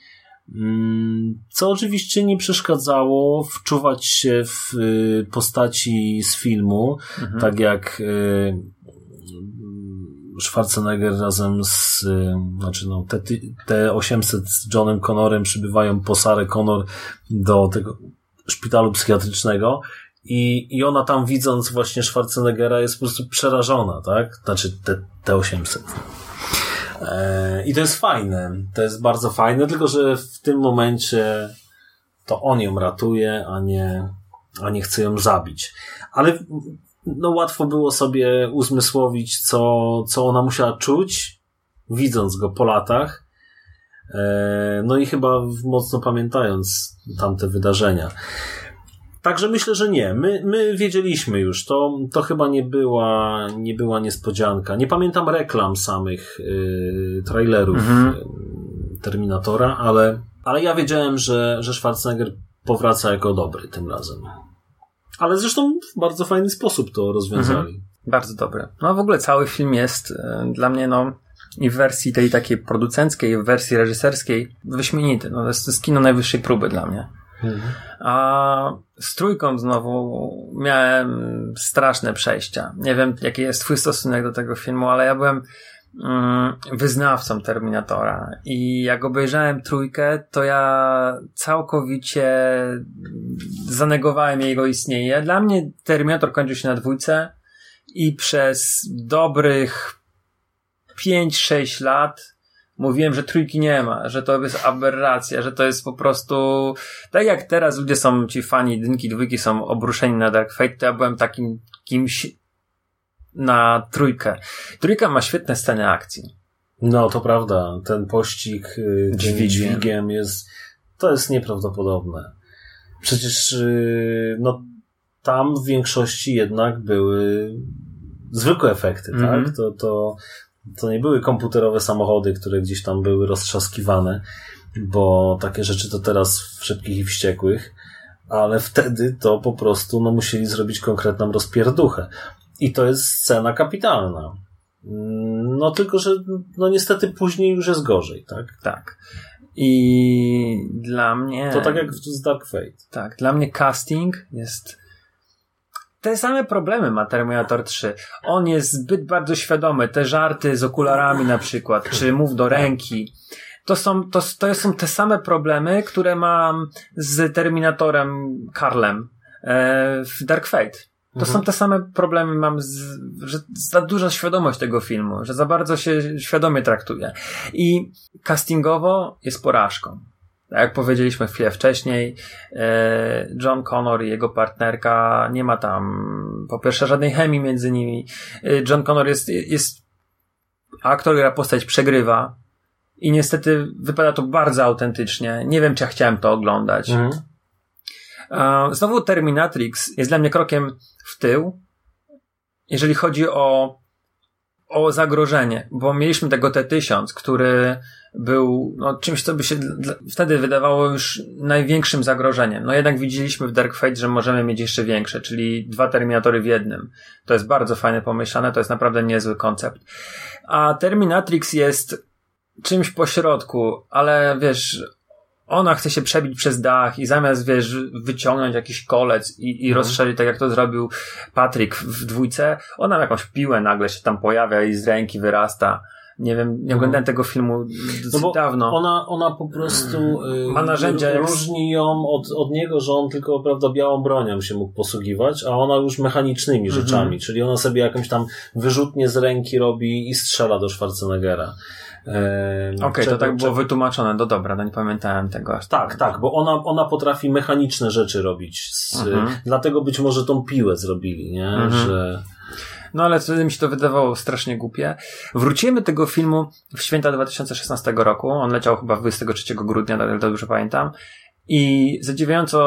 Mm, Co oczywiście nie przeszkadzało wczuwać się w y, postaci z filmu, tak jak y, Schwarzenegger razem z, y, znaczy no, te, te 800 z Johnem Connorem przybywają po Sarę Connor do tego szpitalu psychiatrycznego i, i ona tam widząc właśnie Schwarzeneggera jest po prostu przerażona, tak? Znaczy te, te 800. E, I to jest fajne. To jest bardzo fajne, tylko że w tym momencie to on ją ratuje, a nie, a nie chce ją zabić. Ale no łatwo było sobie uzmysłowić, co, co ona musiała czuć, widząc go po latach. E, no i chyba mocno pamiętając tamte wydarzenia. Także myślę, że nie. My, my wiedzieliśmy już. To, to chyba nie była, nie była niespodzianka. Nie pamiętam reklam samych y, trailerów mhm. Y, Terminatora, ale, ale ja wiedziałem, że, że Schwarzenegger powraca jako dobry tym razem. Ale zresztą w bardzo fajny sposób to rozwiązali. Mhm. Bardzo dobre. No w ogóle cały film jest y, dla mnie, no, i w wersji tej takiej producenckiej, i w wersji reżyserskiej wyśmienity. No, to jest, to jest kino najwyższej próby dla mnie. Mhm. A z trójką znowu miałem straszne przejścia. Nie wiem, jaki jest twój stosunek do tego filmu, ale ja byłem mm, wyznawcą Terminatora i jak obejrzałem trójkę, to ja całkowicie zanegowałem jego istnienie. Dla mnie Terminator kończył się na dwójce i przez dobrych 5-6 lat mówiłem, że trójki nie ma, że to jest aberracja, że to jest po prostu tak jak teraz ludzie są, ci fani jedynki, dwójki są obruszeni na Dark Fate, to ja byłem takim kimś na trójkę. Trójka ma świetne sceny akcji. No, to prawda. Ten pościg y, dźwigiem, dźwigiem jest, to jest nieprawdopodobne. Przecież, y, no, tam w większości jednak były zwykłe efekty, mm -hmm. tak? Mhm. To, to to nie były komputerowe samochody, które gdzieś tam były roztrzaskiwane, bo takie rzeczy to teraz w szybkich i wściekłych, ale wtedy to po prostu no, musieli zrobić konkretną rozpierduchę. I to jest scena kapitalna. No tylko, że no niestety później już jest gorzej, tak? Tak. I dla mnie. To tak jak z Dark Fate. Tak, dla mnie casting jest te same problemy ma Terminator 3. On jest zbyt bardzo świadomy. Te żarty z okularami na przykład, czy mów do ręki. To są, to, to są te same problemy, które mam z Terminatorem Karlem e, w Dark Fate. To mhm. są te same problemy mam, z, że za duża świadomość tego filmu, że za bardzo się świadomie traktuje. I castingowo jest porażką. Jak powiedzieliśmy chwilę wcześniej, e, John Connor i jego partnerka, nie ma tam po pierwsze żadnej chemii między nimi. E, John Connor jest, jest aktor, która postać przegrywa i niestety wypada to bardzo autentycznie. Nie wiem, czy ja chciałem to oglądać. Mhm. Znowu Terminatrix jest dla mnie krokiem w tył, jeżeli chodzi o, o zagrożenie, bo mieliśmy tego T-1000, który był no, czymś, co by się wtedy wydawało już największym zagrożeniem. No jednak widzieliśmy w Dark Fate, że możemy mieć jeszcze większe, czyli dwa Terminatory w jednym. To jest bardzo fajne pomyślane, to jest naprawdę niezły koncept. A Terminatrix jest czymś pośrodku, ale wiesz, ona chce się przebić przez dach i zamiast, wiesz, wyciągnąć jakiś kolec i, i mhm. rozszerzyć, tak jak to zrobił Patrick w dwójce, ona jakąś piłę nagle się tam pojawia i z ręki wyrasta. Nie wiem, nie mhm. oglądałem tego filmu no dawno. Ona, ona po prostu y, ma narzędzia. Różni ją od, od niego, że on tylko prawda, białą bronią się mógł posługiwać, a ona już mechanicznymi mhm. rzeczami, czyli ona sobie jakąś tam wyrzutnie z ręki robi i strzela do Schwarzeneggera. Okej, okay, to tak było wytłumaczone, no dobra, no nie pamiętałem tego aż tak. Tak, tak, bo ona, ona potrafi mechaniczne rzeczy robić. Z, mhm. Dlatego być może tą piłę zrobili, nie? Mhm. Że... No ale wtedy mi się to wydawało strasznie głupie. Wrócimy tego filmu w święta 2016 roku. On leciał chyba 23 grudnia, to dobrze pamiętam. I zadziwiająco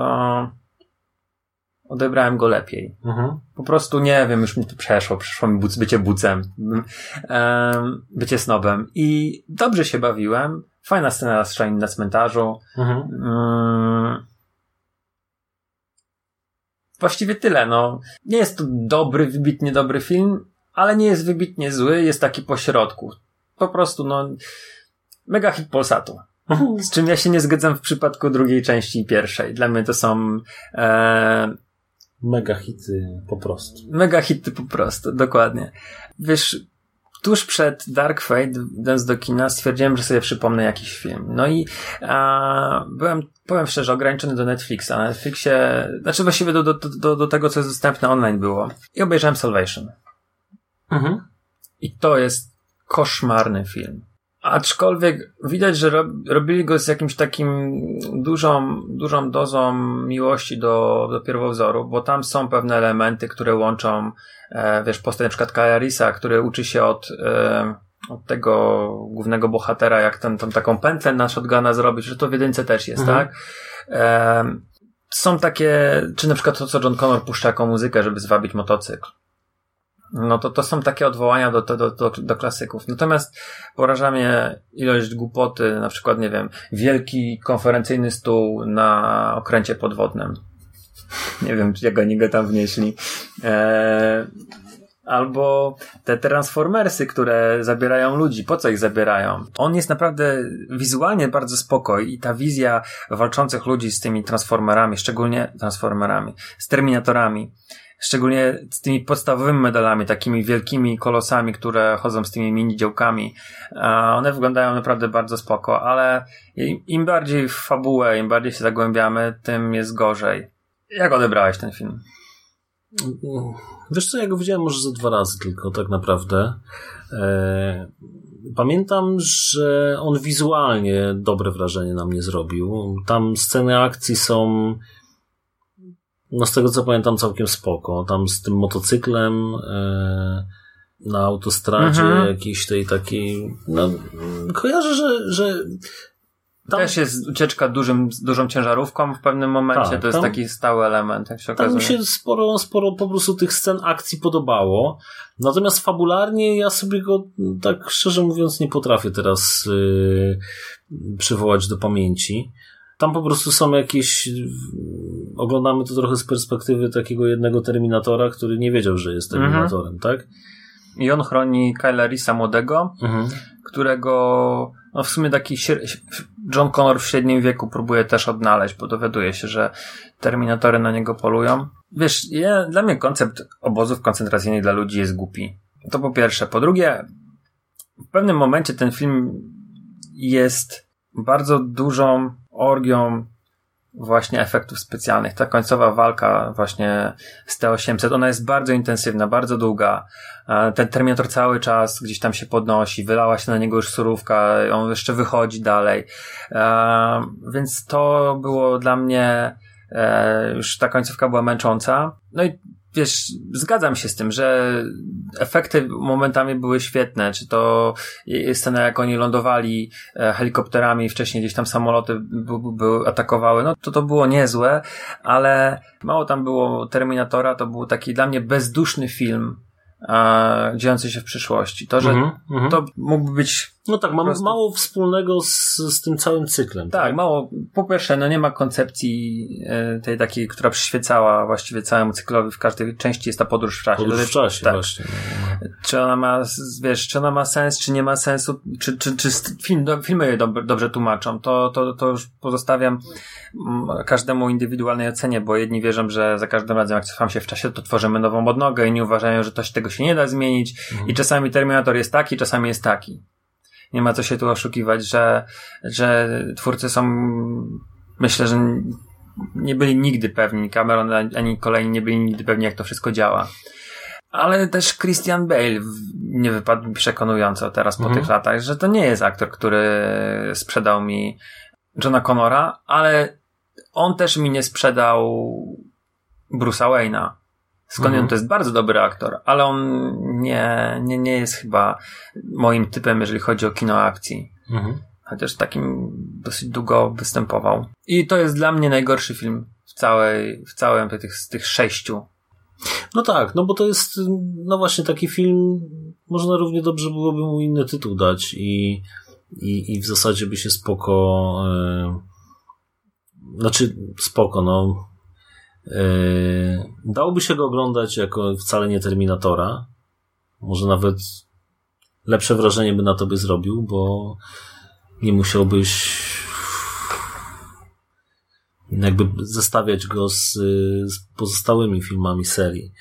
e, odebrałem go lepiej. Mhm. Po prostu nie wiem, już mi to przeszło. Przyszło mi buc, bycie bucem. E, bycie snobem. I dobrze się bawiłem. Fajna scena z na cmentarzu. Mhm. Mm, właściwie tyle, no. Nie jest to dobry, wybitnie dobry film, ale nie jest wybitnie zły, jest taki pośrodku. Po prostu, no, mega hit Polsatu. Z czym ja się nie zgadzam w przypadku drugiej części i pierwszej. Dla mnie to są e... mega hity po prostu. Mega hity po prostu, dokładnie. Wiesz, tuż przed Dark Fate, idąc do kina, stwierdziłem, że sobie przypomnę jakiś film. No i a, byłem, powiem szczerze, ograniczony do Netflixa. Na Netflixie, znaczy właściwie do, do, do, do tego, co jest dostępne online było. I obejrzałem Salvation. Mhm. I to jest koszmarny film. Aczkolwiek widać, że rob, robili go z jakimś takim dużą, dużą dozą miłości do, do pierwowzoru, bo tam są pewne elementy, które łączą, e, wiesz, postać na przykład Kajarisa, który uczy się od, e, od tego głównego bohatera, jak ten, tą taką pętlę na shotguna zrobić, że to w jedynce też jest, Mhm. tak? E, są takie, czy na przykład to, co John Connor puszcza jako muzykę, żeby zwabić motocykl. No to, to są takie odwołania do, do, do, do klasyków. Natomiast poraża mnie ilość głupoty, na przykład, nie wiem, wielki konferencyjny stół na okręcie podwodnym. Nie wiem, jak oni go tam wnieśli. Eee, albo te transformersy, które zabierają ludzi. Po co ich zabierają? On jest naprawdę wizualnie bardzo spokoj i ta wizja walczących ludzi z tymi transformerami, szczególnie transformerami, z terminatorami, szczególnie z tymi podstawowymi medalami, takimi wielkimi kolosami, które chodzą z tymi mini działkami. A One wyglądają naprawdę bardzo spoko, ale im- im bardziej w fabułę, im bardziej się zagłębiamy, tym jest gorzej. Jak odebrałeś ten film? Wiesz co, ja go widziałem może ze dwa razy tylko, tak naprawdę. E, pamiętam, że on wizualnie dobre wrażenie na mnie zrobił. Tam sceny akcji są, no z tego co pamiętam, całkiem spoko. Tam z tym motocyklem e, na autostradzie, Mhm. jakiejś tej takiej, no kojarzę, że, że tam, Też jest ucieczka dużym, z dużą ciężarówką w pewnym momencie, Tak, to jest tam- taki stały element, jak się Tam okazuje. mi się sporo, sporo po prostu tych scen akcji podobało. Natomiast fabularnie ja sobie go, tak szczerze mówiąc, nie potrafię teraz yy, przywołać do pamięci. Tam po prostu są jakieś. Oglądamy to trochę z perspektywy takiego jednego terminatora, który nie wiedział, że jest Mhm. terminatorem, tak? I on chroni Kyla Risa młodego, Mhm. którego no w sumie taki John Connor w średnim wieku próbuje też odnaleźć, bo dowiaduje się, że terminatory na niego polują. Wiesz, ja, dla mnie koncept obozów koncentracyjnych dla ludzi jest głupi. To po pierwsze. Po drugie, w pewnym momencie ten film jest bardzo dużą orgią właśnie efektów specjalnych. Ta końcowa walka właśnie z T-800, ona jest bardzo intensywna, bardzo długa. Ten Terminator cały czas gdzieś tam się podnosi, wylała się na niego już surówka, on jeszcze wychodzi dalej. Więc to było dla mnie, e, już ta końcówka była męcząca. No i wiesz, zgadzam się z tym, że efekty momentami były świetne, czy to scena jak oni lądowali e, helikopterami, wcześniej gdzieś tam samoloty by, by atakowały, no to to było niezłe, ale mało tam było Terminatora, to był taki dla mnie bezduszny film e, dziejący się w przyszłości. To, że Mhm, mhm. to mógłby być No tak, mamy prostu- mało wspólnego z, z tym całym cyklem. tak, mało. Po pierwsze, no nie ma koncepcji e, tej takiej, która przyświecała właściwie całemu cyklowi. W każdej części jest ta podróż w czasie. Podróż w czasie, tak. właśnie. no. Czy ona ma, wiesz, czy ona ma sens, czy nie ma sensu, czy, czy, czy film, filmy je dob, dobrze tłumaczą, to, to, to już pozostawiam mm, każdemu indywidualnej ocenie, bo jedni wierzą, że za każdym razem jak cofam się w czasie, to tworzymy nową odnogę, inni uważają, że to, się- tego się nie da zmienić i czasami Terminator jest taki, czasami jest taki. Nie ma co się tu oszukiwać, że, że twórcy są, myślę, że nie byli nigdy pewni, Cameron ani kolejni nie byli nigdy pewni, jak to wszystko działa. Ale też Christian Bale nie wypadł mi przekonująco teraz po Mhm. tych latach, że to nie jest aktor, który sprzedał mi Johna Connora, ale on też mi nie sprzedał Bruce'a Wayne'a. Skądinąd Mhm. to jest bardzo dobry aktor, ale on nie, nie, nie jest chyba moim typem, jeżeli chodzi o kino akcji. Mhm. Chociaż takim dosyć długo występował. I to jest dla mnie najgorszy film w całej, w całym tych, z tych sześciu. No tak, no bo to jest, no właśnie taki film, można równie dobrze byłoby mu inny tytuł dać i, i, i w zasadzie by się spoko, e, znaczy spoko, no, dałoby się go oglądać jako wcale nie Terminatora. Może nawet lepsze wrażenie by na tobie zrobił, bo nie musiałbyś jakby zestawiać go z, z pozostałymi filmami serii.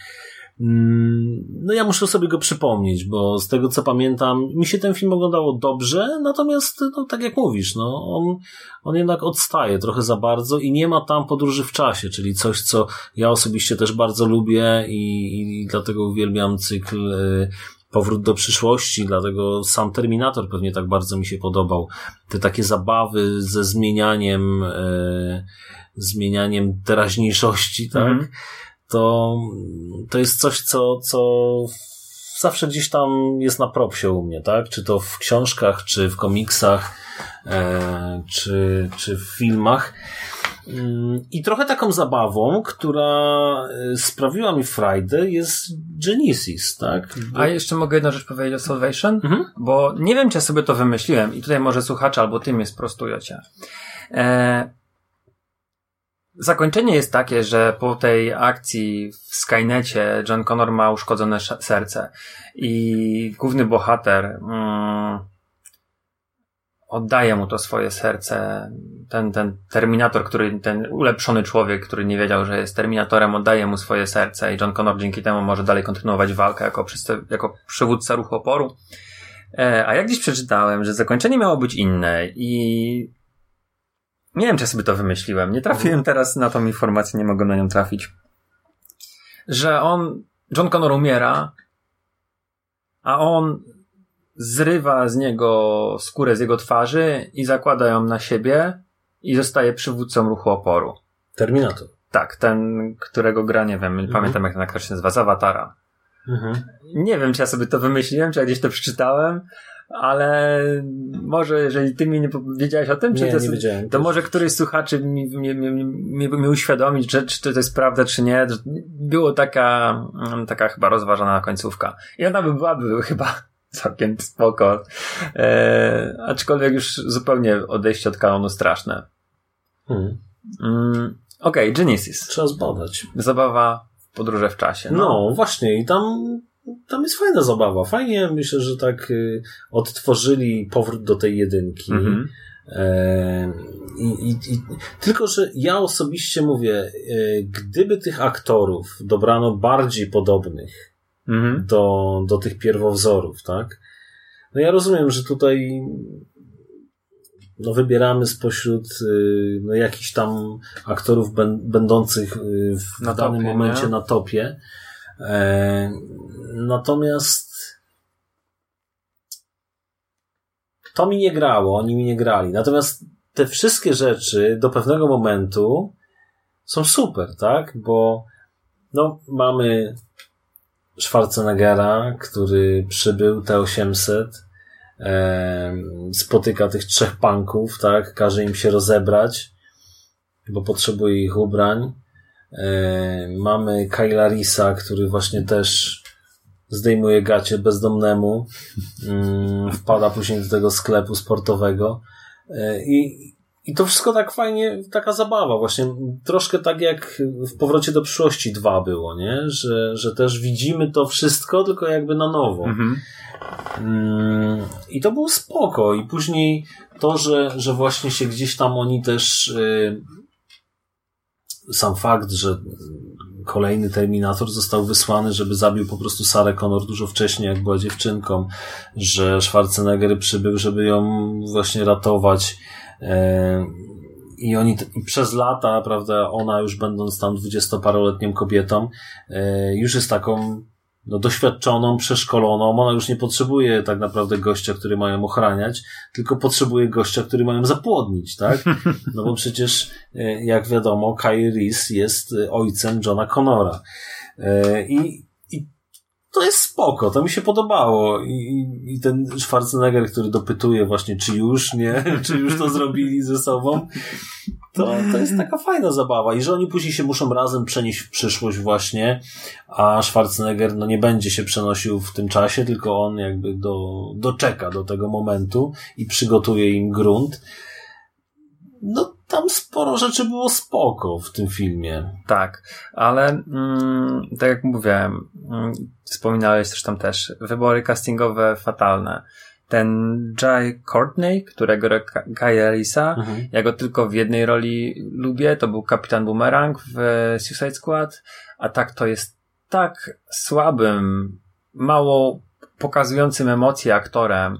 Mm, No ja muszę sobie go przypomnieć, bo z tego co pamiętam, mi się ten film oglądało dobrze, natomiast, no tak jak mówisz, no on, on jednak odstaje trochę za bardzo i nie ma tam podróży w czasie, czyli coś, co ja osobiście też bardzo lubię i, i dlatego uwielbiam cykl y, Powrót do przyszłości, dlatego sam Terminator pewnie tak bardzo mi się podobał. Te takie zabawy ze zmienianiem, e, zmienianiem teraźniejszości, tak? Mhm. To, to jest coś, co, co zawsze gdzieś tam jest na propsie u mnie, tak? Czy to w książkach, czy w komiksach, e, czy, czy w filmach. Mm, I trochę taką zabawą, która e, sprawiła mi frajdę, jest Genesis, tak? Bo- A jeszcze mogę jedną rzecz powiedzieć o Salvation? Mhm. Bo nie wiem, czy ja sobie to wymyśliłem i tutaj może słuchacze albo ty mnie sprostujecie. E... Zakończenie jest takie, że po tej akcji w Skynecie John Connor ma uszkodzone sz- serce i główny bohater mm, oddaje mu to swoje serce. Ten, ten Terminator, który, ten ulepszony człowiek, który nie wiedział, że jest Terminatorem, oddaje mu swoje serce i John Connor dzięki temu może dalej kontynuować walkę jako, jako przywódca ruchu oporu. E, a jak gdzieś przeczytałem, że zakończenie miało być inne i nie wiem, czy sobie to wymyśliłem. Nie trafiłem teraz na tą informację, nie mogę na nią trafić. Że on, John Connor umiera, a on zrywa z niego skórę z jego twarzy i zakłada ją na siebie i zostaje przywódcą ruchu oporu. Terminator. Tak, ten, którego gra, nie wiem, nie pamiętam jak ten aktor się nazywa, z Awatara. Mhm. Nie wiem, czy ja sobie to wymyśliłem, czy ja gdzieś to przeczytałem, ale może jeżeli ty mi nie powiedziałeś o tym, czy Nie, to, nie wiedziałem. to może któryś z słuchaczy mi, mi, mi, mi, mi uświadomić, że, czy to jest prawda, czy nie. Było taka, mm, taka chyba rozważana końcówka. I ona by była by chyba całkiem spoko. E, aczkolwiek już zupełnie odejście od kanonu straszne. Hmm. Mm, Okej, Genesis. Trzeba zbadać. Zabawa w podróże w czasie. No, właśnie, i tam, tam jest fajna zabawa. Fajnie, myślę, że tak y, odtworzyli powrót do tej jedynki. Mhm. E, i, i, tylko, że ja osobiście mówię, e, gdyby tych aktorów dobrano bardziej podobnych Mhm. do, do tych pierwowzorów, tak? No ja rozumiem, że tutaj no wybieramy spośród y, no, jakichś tam aktorów ben, będących y, w danym topie, momencie nie? na topie. E, natomiast to mi nie grało, oni mi nie grali. Natomiast te wszystkie rzeczy do pewnego momentu są super, tak? Bo no, mamy Schwarzeneggera, który przybył T-800, e, spotyka tych trzech punków, tak? Każe im się rozebrać, bo potrzebuje ich ubrań. E, mamy Kyla Risa, który właśnie też zdejmuje gacie bezdomnemu, mm, wpada później do tego sklepu sportowego e, i, i to wszystko tak fajnie, taka zabawa właśnie, troszkę tak jak w Powrocie do przyszłości 2 było, nie? Że, że też widzimy to wszystko, tylko jakby na nowo. Mhm. Mm, I to było spoko. I później to, że, że właśnie się gdzieś tam oni też. Sam fakt, że kolejny Terminator został wysłany, żeby zabił po prostu Sarę Connor dużo wcześniej, jak była dziewczynką, że Schwarzenegger przybył, żeby ją właśnie ratować. e, I oni i przez lata, prawda, ona już będąc tam dwudziestoparoletnią kobietą, e, już jest taką no, doświadczoną, przeszkoloną. Ona już nie potrzebuje tak naprawdę gościa, który mają ochraniać, tylko potrzebuje gościa, który mają zapłodnić, tak? No bo przecież, e, jak wiadomo, Kyle Reese jest e, ojcem Johna Connora. E, i to jest spoko, to mi się podobało. I, i- ten Schwarzenegger, który dopytuje właśnie, czy już nie, czy już to zrobili ze sobą, to, to jest taka fajna zabawa. I że oni później się muszą razem przenieść w przyszłość właśnie, a Schwarzenegger no nie będzie się przenosił w tym czasie, tylko on jakby do, doczeka do tego momentu i przygotuje im grunt. No tam sporo rzeczy było spoko w tym filmie. Tak, ale mm, tak jak mówiłem, mm, wspominałeś też tam też, wybory castingowe fatalne. Ten Jai Courtney, którego Kyle Elisa, Mhm. ja go tylko w jednej roli lubię, to był Kapitan Boomerang w Suicide Squad, a tak to jest tak słabym, mało pokazującym emocje aktorem.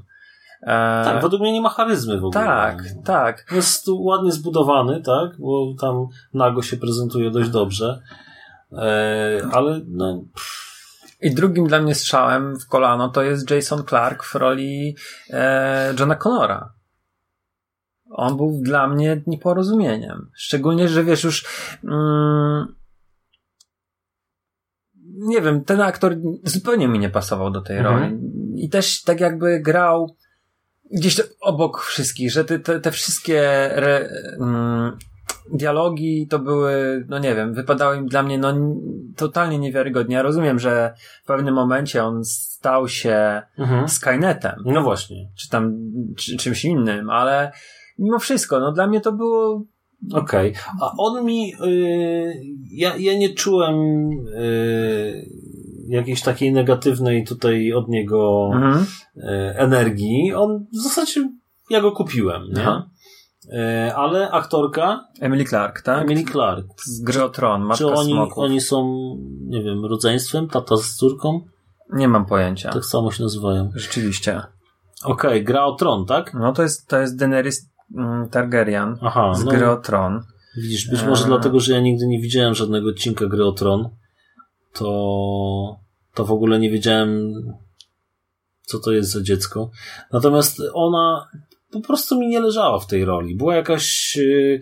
E, Tak, według mnie nie ma charyzmy w ogóle. tak, tak. Jest ładnie zbudowany, tak, bo tam nago się prezentuje dość dobrze. E, ale no, I drugim dla mnie strzałem w kolano to jest Jason Clark w roli e, Johna Connora. On był dla mnie nieporozumieniem. Szczególnie, że wiesz już. Mm, nie wiem, ten aktor zupełnie mi nie pasował do tej Mhm. roli. I też tak jakby grał gdzieś obok wszystkich, że te, te, te wszystkie re, mm, dialogi to były, no nie wiem, wypadały im dla mnie no totalnie niewiarygodnie. Ja rozumiem, że w pewnym momencie on stał się Mhm. Skynetem, No właśnie. czy tam czy, czymś innym, ale mimo wszystko, no dla mnie to było Okej. A on mi. y, ja, ja nie czułem y, jakiejś takiej negatywnej tutaj od niego mhm. y, energii. On w zasadzie ja go kupiłem, nie? Aha. Y, ale aktorka Emily Clark, tak? Emily Clark. Z gry o Tron, Matka Czy oni, Smoków. oni są, nie wiem, rodzeństwem, tata z córką? Nie mam pojęcia. Tak samo się nazywają. Rzeczywiście. Okej, gra o tron, tak? No to jest, to jest Daenerys mm, Targaryen Aha, z no, gry o Tron. widzisz, być może Eee. dlatego, że ja nigdy nie widziałem żadnego odcinka gry o tron, to, to w ogóle nie wiedziałem, co to jest za dziecko. Natomiast ona po prostu mi nie leżała w tej roli. Była jakaś. yy,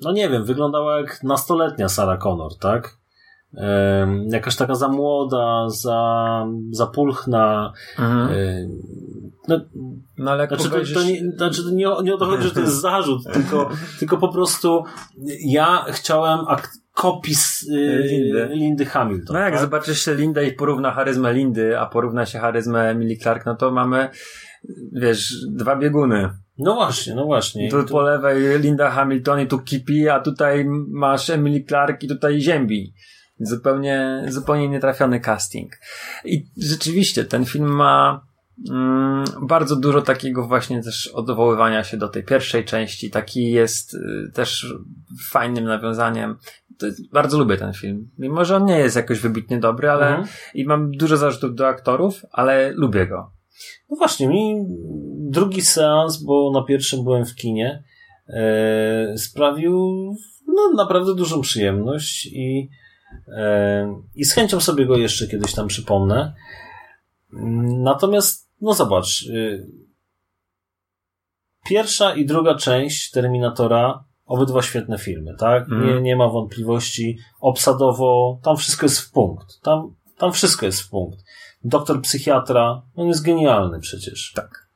No nie wiem, wyglądała jak nastoletnia Sarah Connor, tak? Jakaś taka za młoda, za, za pulchna. Mhm. Em, No, No ale znaczy, to, pogodzisz... to nie, znaczy to nie, o- nie o to chodzi, że to jest zarzut, tylko, tylko po prostu ja chciałem ak- kopii z, y, Lindy. Lindy Hamilton. No jak tak? zobaczysz się Lindę i porówna charyzmę Lindy, a porówna się charyzmę Emily Clark, no to mamy, wiesz, dwa bieguny. No właśnie, no właśnie. Tu I po lewej Linda Hamilton i tu Kipi, a tutaj masz Emily Clark i tutaj Ziębi. Zupełnie, zupełnie nietrafiony casting. I rzeczywiście ten film ma bardzo dużo takiego właśnie też odwoływania się do tej pierwszej części. Taki jest y, też fajnym nawiązaniem. Bardzo lubię ten film. Mimo, że on nie jest jakoś wybitnie dobry, ale Mhm. i mam dużo zarzutów do aktorów, ale lubię go. No właśnie, mi drugi seans, bo na pierwszym byłem w kinie, e, sprawił no, naprawdę dużą przyjemność i, e, i z chęcią sobie go jeszcze kiedyś tam przypomnę. Natomiast, no zobacz, y, pierwsza i druga część Terminatora, obydwa świetne filmy, tak? Mhm. Nie, nie ma wątpliwości. Obsadowo, tam wszystko jest w punkt. Tam, tam wszystko jest w punkt. Doktor psychiatra, on jest genialny przecież. Tak.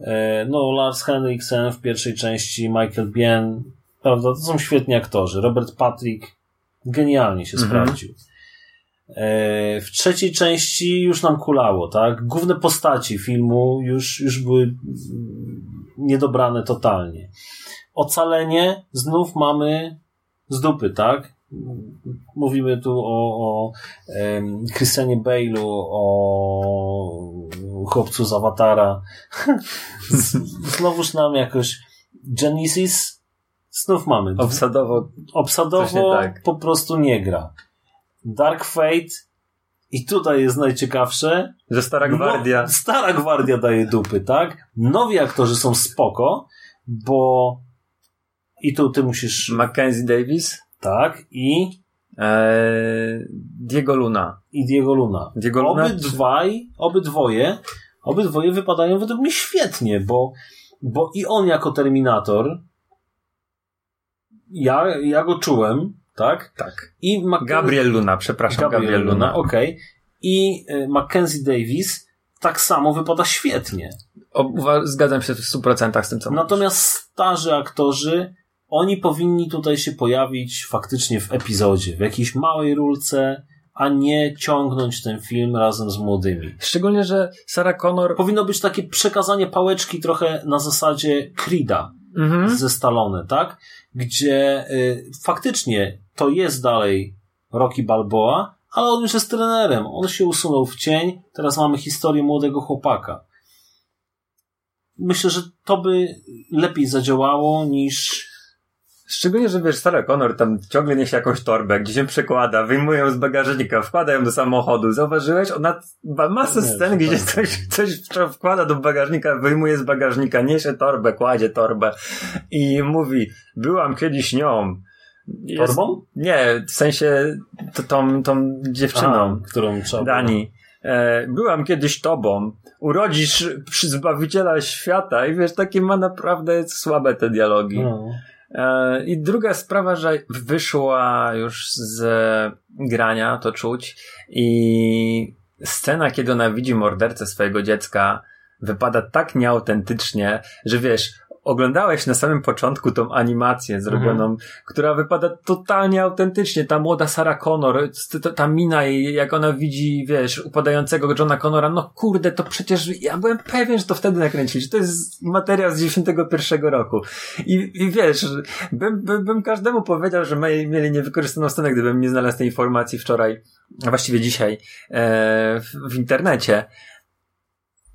E, No, Lars Henriksen w pierwszej części, Michael Biehn, prawda, to są świetni aktorzy. Robert Patrick genialnie się Mhm. sprawdził. E, W trzeciej części już nam kulało, tak? Główne postaci filmu już, już były niedobrane totalnie. Ocalenie znów mamy z dupy, tak? Mówimy tu o, o Christianie Bale'u, o chłopcu z Awatara. Znowuż nam jakoś Genesis znów mamy. Obsadowo Obsadowo tak. po prostu nie gra. Dark Fate i tutaj jest najciekawsze. Że Stara Gwardia. No, stara Gwardia daje dupy, tak? Nowi aktorzy są spoko, bo i tu ty musisz, Mackenzie Davis, tak, i, e, Diego Luna. i Diego Luna. Diego Luna? Obydwaj, obydwoje, obydwoje wypadają według mnie świetnie, bo, bo i on jako Terminator, ja, ja go czułem, tak? Tak. I Mac- Gabriel Luna, przepraszam, Gabriel, Gabriel, Luna, Luna. okej. I y, Mackenzie Davis tak samo wypada świetnie. Zgadzam się w 100% z tym, co Natomiast starzy aktorzy, oni powinni tutaj się pojawić faktycznie w epizodzie, w jakiejś małej rulce, a nie ciągnąć ten film razem z młodymi. mówisz. Szczególnie, że Sarah Connor... Powinno być takie przekazanie pałeczki trochę na zasadzie Creed'a Mhm. ze Stallone, tak? Gdzie y, faktycznie to jest dalej Rocky Balboa, ale on już jest trenerem. On się usunął w cień. Teraz mamy historię młodego chłopaka. Myślę, że to by lepiej zadziałało niż. Szczególnie, że wiesz, Sarah Connor tam ciągle niesie jakąś torbę, gdzie się przekłada, wyjmuje ją z bagażnika, wkłada ją do samochodu. Zauważyłeś? Ona ma masę scen, gdzie tak. coś, coś wkłada do bagażnika, wyjmuje z bagażnika, niesie torbę, kładzie torbę i mówi, byłam kiedyś nią. Jest, Torbą? nie, w sensie tą, tą dziewczyną, Aha, którą trzeba Dani. E, byłam kiedyś tobą. Urodzisz Zbawiciela świata i wiesz, takie ma naprawdę słabe te dialogi. No. E, I druga sprawa, że wyszła już z grania, to czuć. I scena, kiedy ona widzi mordercę swojego dziecka, wypada tak nieautentycznie, że wiesz, oglądałeś na samym początku tą animację zrobioną, która wypada totalnie autentycznie. Ta młoda Sarah Connor, ta, mina jej, jak ona widzi, wiesz, upadającego Johna Connora, no kurde, to przecież ja byłem pewien, że to wtedy nakręcili, to jest materiał z 91 roku. I, i wiesz, bym, bym, bym każdemu powiedział, że mieli, mieli niewykorzystaną scenę, gdybym nie znalazł tej informacji wczoraj, a właściwie dzisiaj, e, w, w internecie.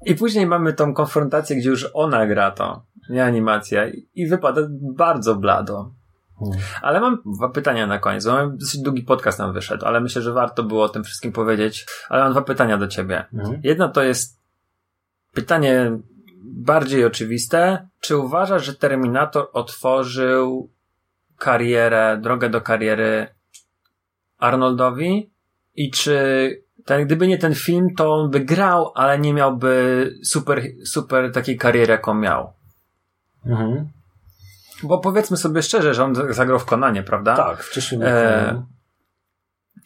I później mamy tą konfrontację, gdzie już ona gra to, nie animacja, i wypada bardzo blado. Hmm. Ale mam dwa pytania na koniec. bo Mam dosyć długi podcast nam wyszedł, ale myślę, że warto było o tym wszystkim powiedzieć. Ale mam dwa pytania do ciebie. Mhm. Jedno to jest pytanie bardziej oczywiste. Czy uważasz, że Terminator otworzył karierę, drogę do kariery Arnoldowi? I czy ten, gdyby nie ten film, to on by grał, ale nie miałby super, super takiej kariery, jaką miał? Mhm. Bo powiedzmy sobie szczerze, że on zagrał w Konanie, prawda? Tak, wcześniej E.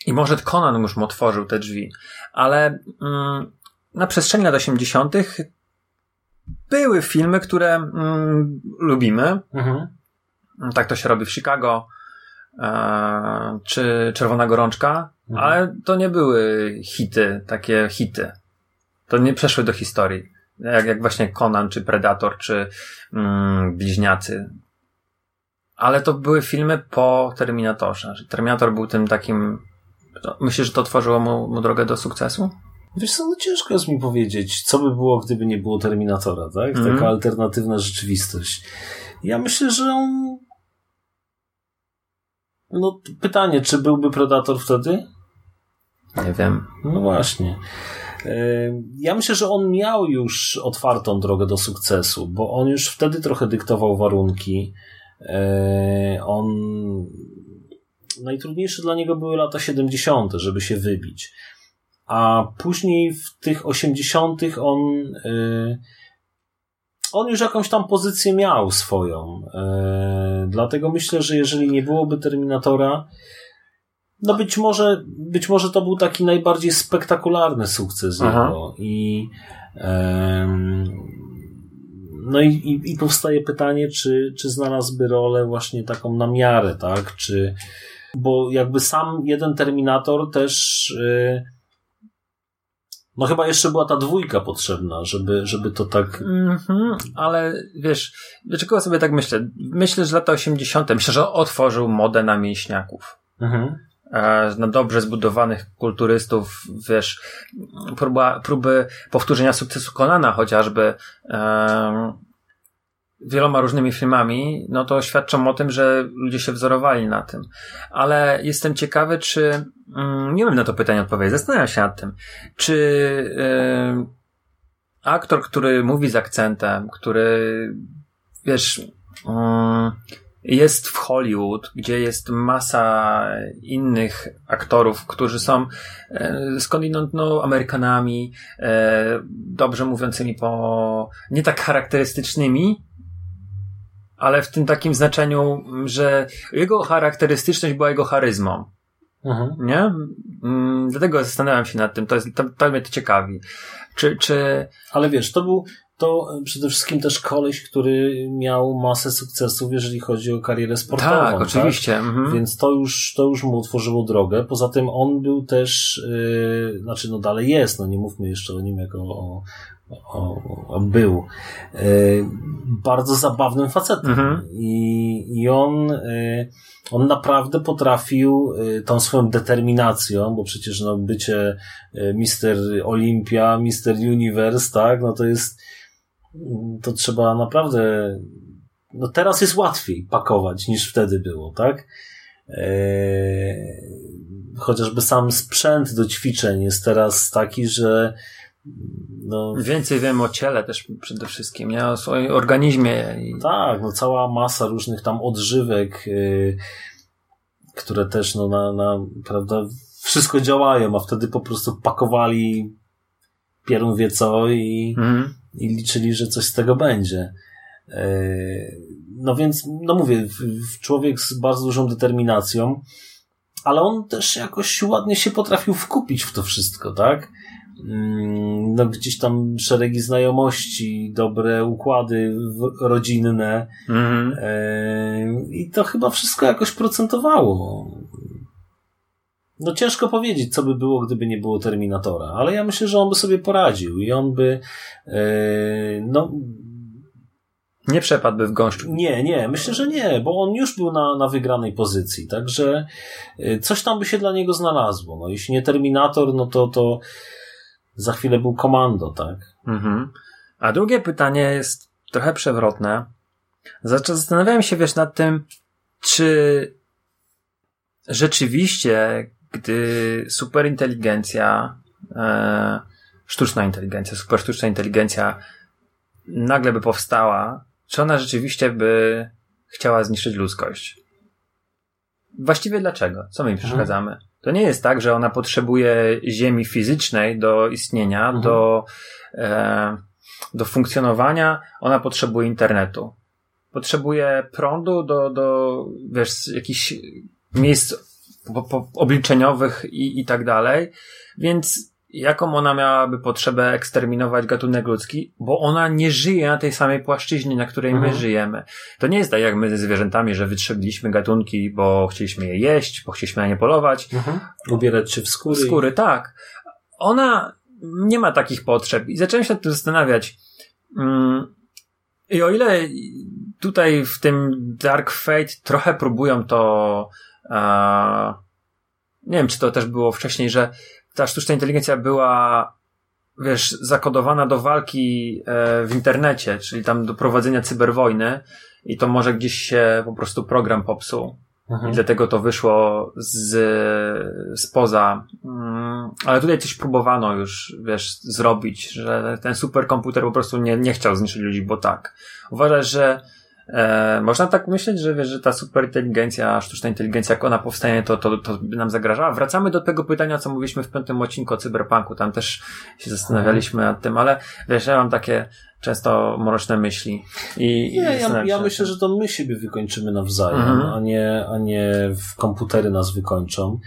I może Conan już mu otworzył te drzwi, ale mm, na przestrzeni lat 80. były filmy, które mm, lubimy. mhm. Tak to się robi w Chicago, e, czy Czerwona Gorączka, Mhm. ale to nie były hity, takie hity. To nie przeszły do historii. Jak, jak właśnie Conan, czy Predator, czy mm, Bliźniacy. Ale to były filmy po Terminatorze. Terminator był tym takim. to- Myślisz, że to otworzyło mu, mu drogę do sukcesu? Wiesz co, no ciężko jest mi powiedzieć, co by było, gdyby nie było Terminatora, tak? Taka alternatywna rzeczywistość. Ja myślę, że on... No, pytanie, czy byłby Predator wtedy? Nie wiem. No właśnie. Ja myślę, że on miał już otwartą drogę do sukcesu, bo on już wtedy trochę dyktował warunki. E, On. Najtrudniejsze dla niego były lata 70., żeby się wybić. A później w tych 80. on. e, On już jakąś tam pozycję miał swoją. E, Dlatego myślę, że jeżeli nie byłoby Terminatora, no być może, być może to był taki najbardziej spektakularny sukces Aha. jego i em, no i, i, i powstaje pytanie, czy, czy znalazłby rolę właśnie taką na miarę, tak? Czy, bo jakby sam jeden Terminator też y, no chyba jeszcze była ta dwójka potrzebna, żeby, żeby to tak Mhm, ale wiesz, dlaczego sobie tak myślę? Myślę, że lata 80. Myślę, że otworzył modę na mięśniaków. mhm. E, na dobrze zbudowanych kulturystów, wiesz, próba, próby powtórzenia sukcesu Konana chociażby e, wieloma różnymi filmami, no to świadczą o tym, że ludzie się wzorowali na tym. Ale jestem ciekawy, czy mm, nie wiem na to pytanie odpowiedzieć, zastanawiam się nad tym, czy e, aktor, który mówi z akcentem, który wiesz, mm, jest w Hollywood, gdzie jest masa innych aktorów, którzy są e, skądinąd no, Amerykanami, e, dobrze mówiącymi po nie tak charakterystycznymi, ale w tym takim znaczeniu, że jego charakterystyczność była jego charyzmą. Mhm. Nie? Mm, dlatego zastanawiam się nad tym. To, jest, to, to mnie to ciekawi. Czy, czy Ale wiesz, to był to przede wszystkim też koleś, który miał masę sukcesów, jeżeli chodzi o karierę sportową. tak, oczywiście. Mhm. Więc to już, to już mu otworzyło drogę. Poza tym on był też, yy, znaczy no dalej jest, no nie mówmy jeszcze o nim jako o, o, o był, yy, bardzo zabawnym facetem. Mhm. I, I on, yy, on naprawdę potrafił tą swoją determinacją, bo przecież no bycie Mister Olympia, Mister Universe, tak, no to jest, to trzeba naprawdę no teraz jest łatwiej pakować niż wtedy było, tak? Eee, chociażby sam sprzęt do ćwiczeń jest teraz taki, że no, Więcej wiem o ciele też przede wszystkim, nie? O swoim organizmie. I... tak, no cała masa różnych tam odżywek, yy, które też no na, na prawda, wszystko działają, a wtedy po prostu pakowali pierun wie co i, Mhm. I liczyli, że coś z tego będzie. E, No więc, no mówię, człowiek z bardzo dużą determinacją, ale on też jakoś ładnie się potrafił wkupić w to wszystko, tak? Mm, No gdzieś tam szeregi znajomości, dobre układy rodzinne Mhm. e, i to chyba wszystko jakoś procentowało. No ciężko powiedzieć, co by było, gdyby nie było Terminatora, ale ja myślę, że on by sobie poradził i on by e, no Nie przepadłby w gąszczu. nie, nie, myślę, że nie, bo on już był na, na wygranej pozycji, także y, coś tam by się dla niego znalazło. No, jeśli nie Terminator, no to, to za chwilę był komando, tak? Mhm. A drugie pytanie jest trochę przewrotne. Zaczę- Zastanawiałem się, wiesz, nad tym, czy rzeczywiście, gdy superinteligencja, e, sztuczna inteligencja, super sztuczna inteligencja nagle by powstała, czy ona rzeczywiście by chciała zniszczyć ludzkość? Właściwie dlaczego? Co my im przeszkadzamy? To nie jest tak, że ona potrzebuje ziemi fizycznej do istnienia, Mhm. do, e, do funkcjonowania. Ona potrzebuje internetu. Potrzebuje prądu do, do wiesz, jakichś miejsc po, po, obliczeniowych i, i tak dalej. Więc jaką ona miałaby potrzebę eksterminować gatunek ludzki, bo ona nie żyje na tej samej płaszczyźnie, na której my Mhm. żyjemy. To nie jest tak jak my ze zwierzętami, że wytrzebiliśmy gatunki, bo chcieliśmy je jeść, bo chcieliśmy na nie polować. Ubierać się w skóry. Skóry, tak. Ona nie ma takich potrzeb i zacząłem się nad tym zastanawiać. Mm, I o ile tutaj w tym Dark Fate trochę próbują to, nie wiem, czy to też było wcześniej, że ta sztuczna inteligencja była, wiesz, zakodowana do walki e, w internecie, czyli tam do prowadzenia cyberwojny i to może gdzieś się po prostu program popsuł. Mhm. I dlatego to wyszło z, spoza. Mm, Ale tutaj coś próbowano już, wiesz, zrobić, że ten superkomputer po prostu nie, nie chciał zniszczyć ludzi, bo tak. Uważasz, że e, można tak myśleć, że wiesz, że ta superinteligencja, sztuczna inteligencja, jak ona powstanie, to, to, to by nam zagrażała? Wracamy do tego pytania, co mówiliśmy w piątym odcinku o cyberpunku. Tam też się zastanawialiśmy nad tym, ale wiesz, ja mam takie często mroczne myśli. I, i Nie, ja, się ja nad myślę, że to my siebie wykończymy nawzajem, Mhm. a, nie, a nie w komputery nas wykończą.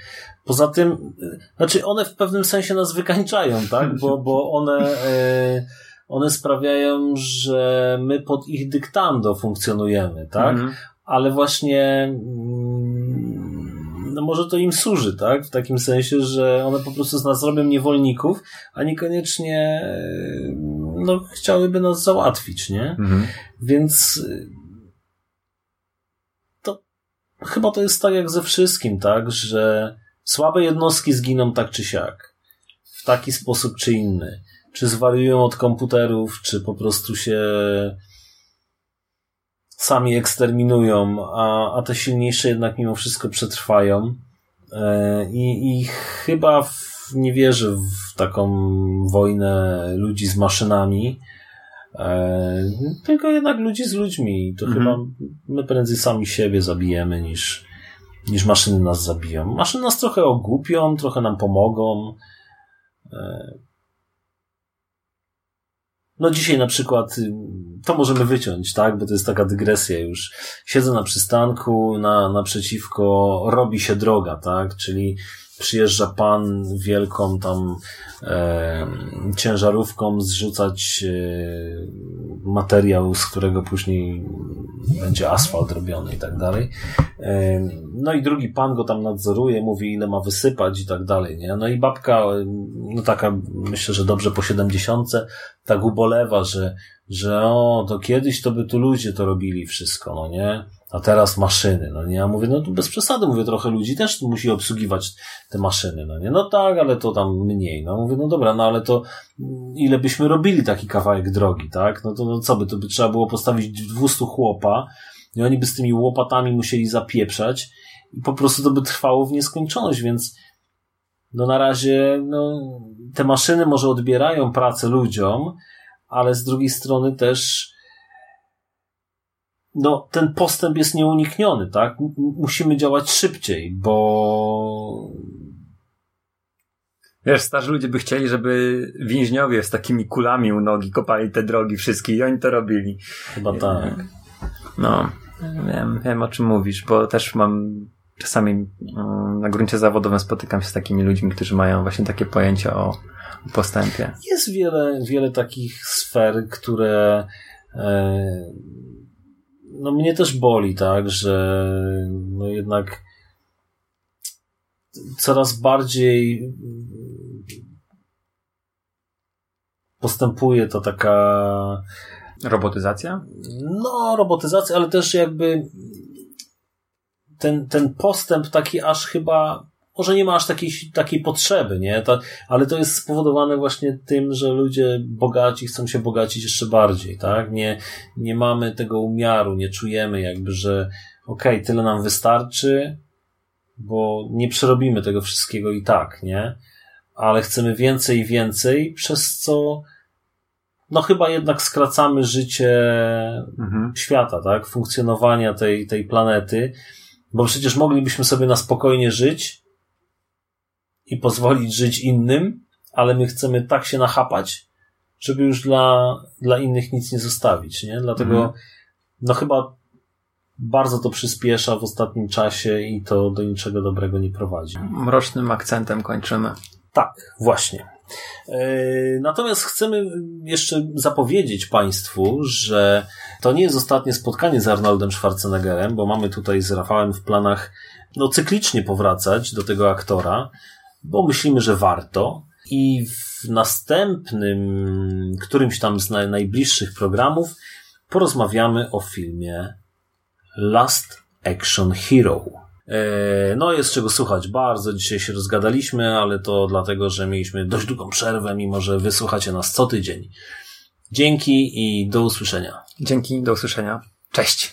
Poza tym, znaczy one w pewnym sensie nas wykańczają, tak? Bo, bo one, e, one sprawiają, że my pod ich dyktando funkcjonujemy, tak? Mhm. Ale właśnie mm, no może to im służy, tak? W takim sensie, że one po prostu z nas robią niewolników, a niekoniecznie e, no, chciałyby nas załatwić, nie? Mhm. Więc y, to chyba to jest tak jak ze wszystkim, tak, że słabe jednostki zginą tak czy siak. W taki sposób czy inny. Czy zwariują od komputerów, czy po prostu się sami eksterminują, a, a te silniejsze jednak mimo wszystko przetrwają. E, I, I chyba w, nie wierzę w taką wojnę ludzi z maszynami. E, tylko jednak ludzi z ludźmi. To Mhm. chyba my prędzej sami siebie zabijemy niż, niż maszyny nas zabiją. Maszyny nas trochę ogłupią, trochę nam pomogą. No dzisiaj na przykład y, to możemy wyciąć, tak? Bo to jest taka dygresja już. Siedzę na przystanku, na, naprzeciwko robi się droga, tak? Czyli przyjeżdża pan wielką tam e, ciężarówką zrzucać e, materiał, z którego później będzie asfalt robiony i tak dalej. E, no i drugi pan go tam nadzoruje, mówi ile ma wysypać i tak dalej, nie? No i babka, no taka myślę, że dobrze po siedemdziesiątce, tak ubolewa, że, że o, to kiedyś to by tu ludzie to robili wszystko, no nie? A teraz maszyny, no nie? Ja mówię, no tu bez przesady, mówię, trochę ludzi też musi obsługiwać te maszyny, no nie? No tak, ale to tam mniej, no mówię, no dobra, no ale to ile byśmy robili taki kawałek drogi, tak? No to no co by, to by trzeba było postawić 200 chłopa i oni by z tymi łopatami musieli zapieprzać i po prostu to by trwało w nieskończoność, więc no na razie, no, te maszyny może odbierają pracę ludziom, ale z drugiej strony też no, ten postęp jest nieunikniony, tak? Musimy działać szybciej, bo Wiesz, starzy ludzie by chcieli, żeby więźniowie z takimi kulami u nogi kopali te drogi wszystkie i oni to robili. chyba tak. No, wiem, wiem o czym mówisz, bo też mam czasami mm, na gruncie zawodowym spotykam się z takimi ludźmi, którzy mają właśnie takie pojęcie o postępie. Jest wiele, wiele takich sfer, które e, no mnie też boli, tak, że no jednak coraz bardziej postępuje to taka Robotyzacja? no, robotyzacja, ale też jakby ten, ten postęp taki aż chyba, może nie ma aż takiej, takiej potrzeby, nie? To, ale to jest spowodowane właśnie tym, że ludzie bogaci chcą się bogacić jeszcze bardziej, tak? Nie, nie mamy tego umiaru, nie czujemy jakby, że okej, okay, tyle nam wystarczy, bo nie przerobimy tego wszystkiego i tak, nie? Ale chcemy więcej i więcej, przez co no chyba jednak skracamy życie Mhm. świata, tak? Funkcjonowania tej, tej planety, bo przecież moglibyśmy sobie na spokojnie żyć i pozwolić żyć innym, ale my chcemy tak się nachapać, żeby już dla, dla innych nic nie zostawić, nie? Dlatego, Mhm. no chyba bardzo to przyspiesza w ostatnim czasie i to do niczego dobrego nie prowadzi. Mrocznym akcentem kończymy. Tak, właśnie. Yy, Natomiast chcemy jeszcze zapowiedzieć Państwu, że to nie jest ostatnie spotkanie z Arnoldem Schwarzeneggerem, bo mamy tutaj z Rafałem w planach no, cyklicznie powracać do tego aktora, bo myślimy, że warto. I w następnym, którymś tam z naj- najbliższych programów porozmawiamy o filmie Last Action Hero. E, No, jest czego słuchać. Bardzo dzisiaj się rozgadaliśmy, ale to dlatego, że mieliśmy dość długą przerwę, mimo że wysłuchacie nas co tydzień. Dzięki i do usłyszenia. Dzięki, do usłyszenia. Cześć!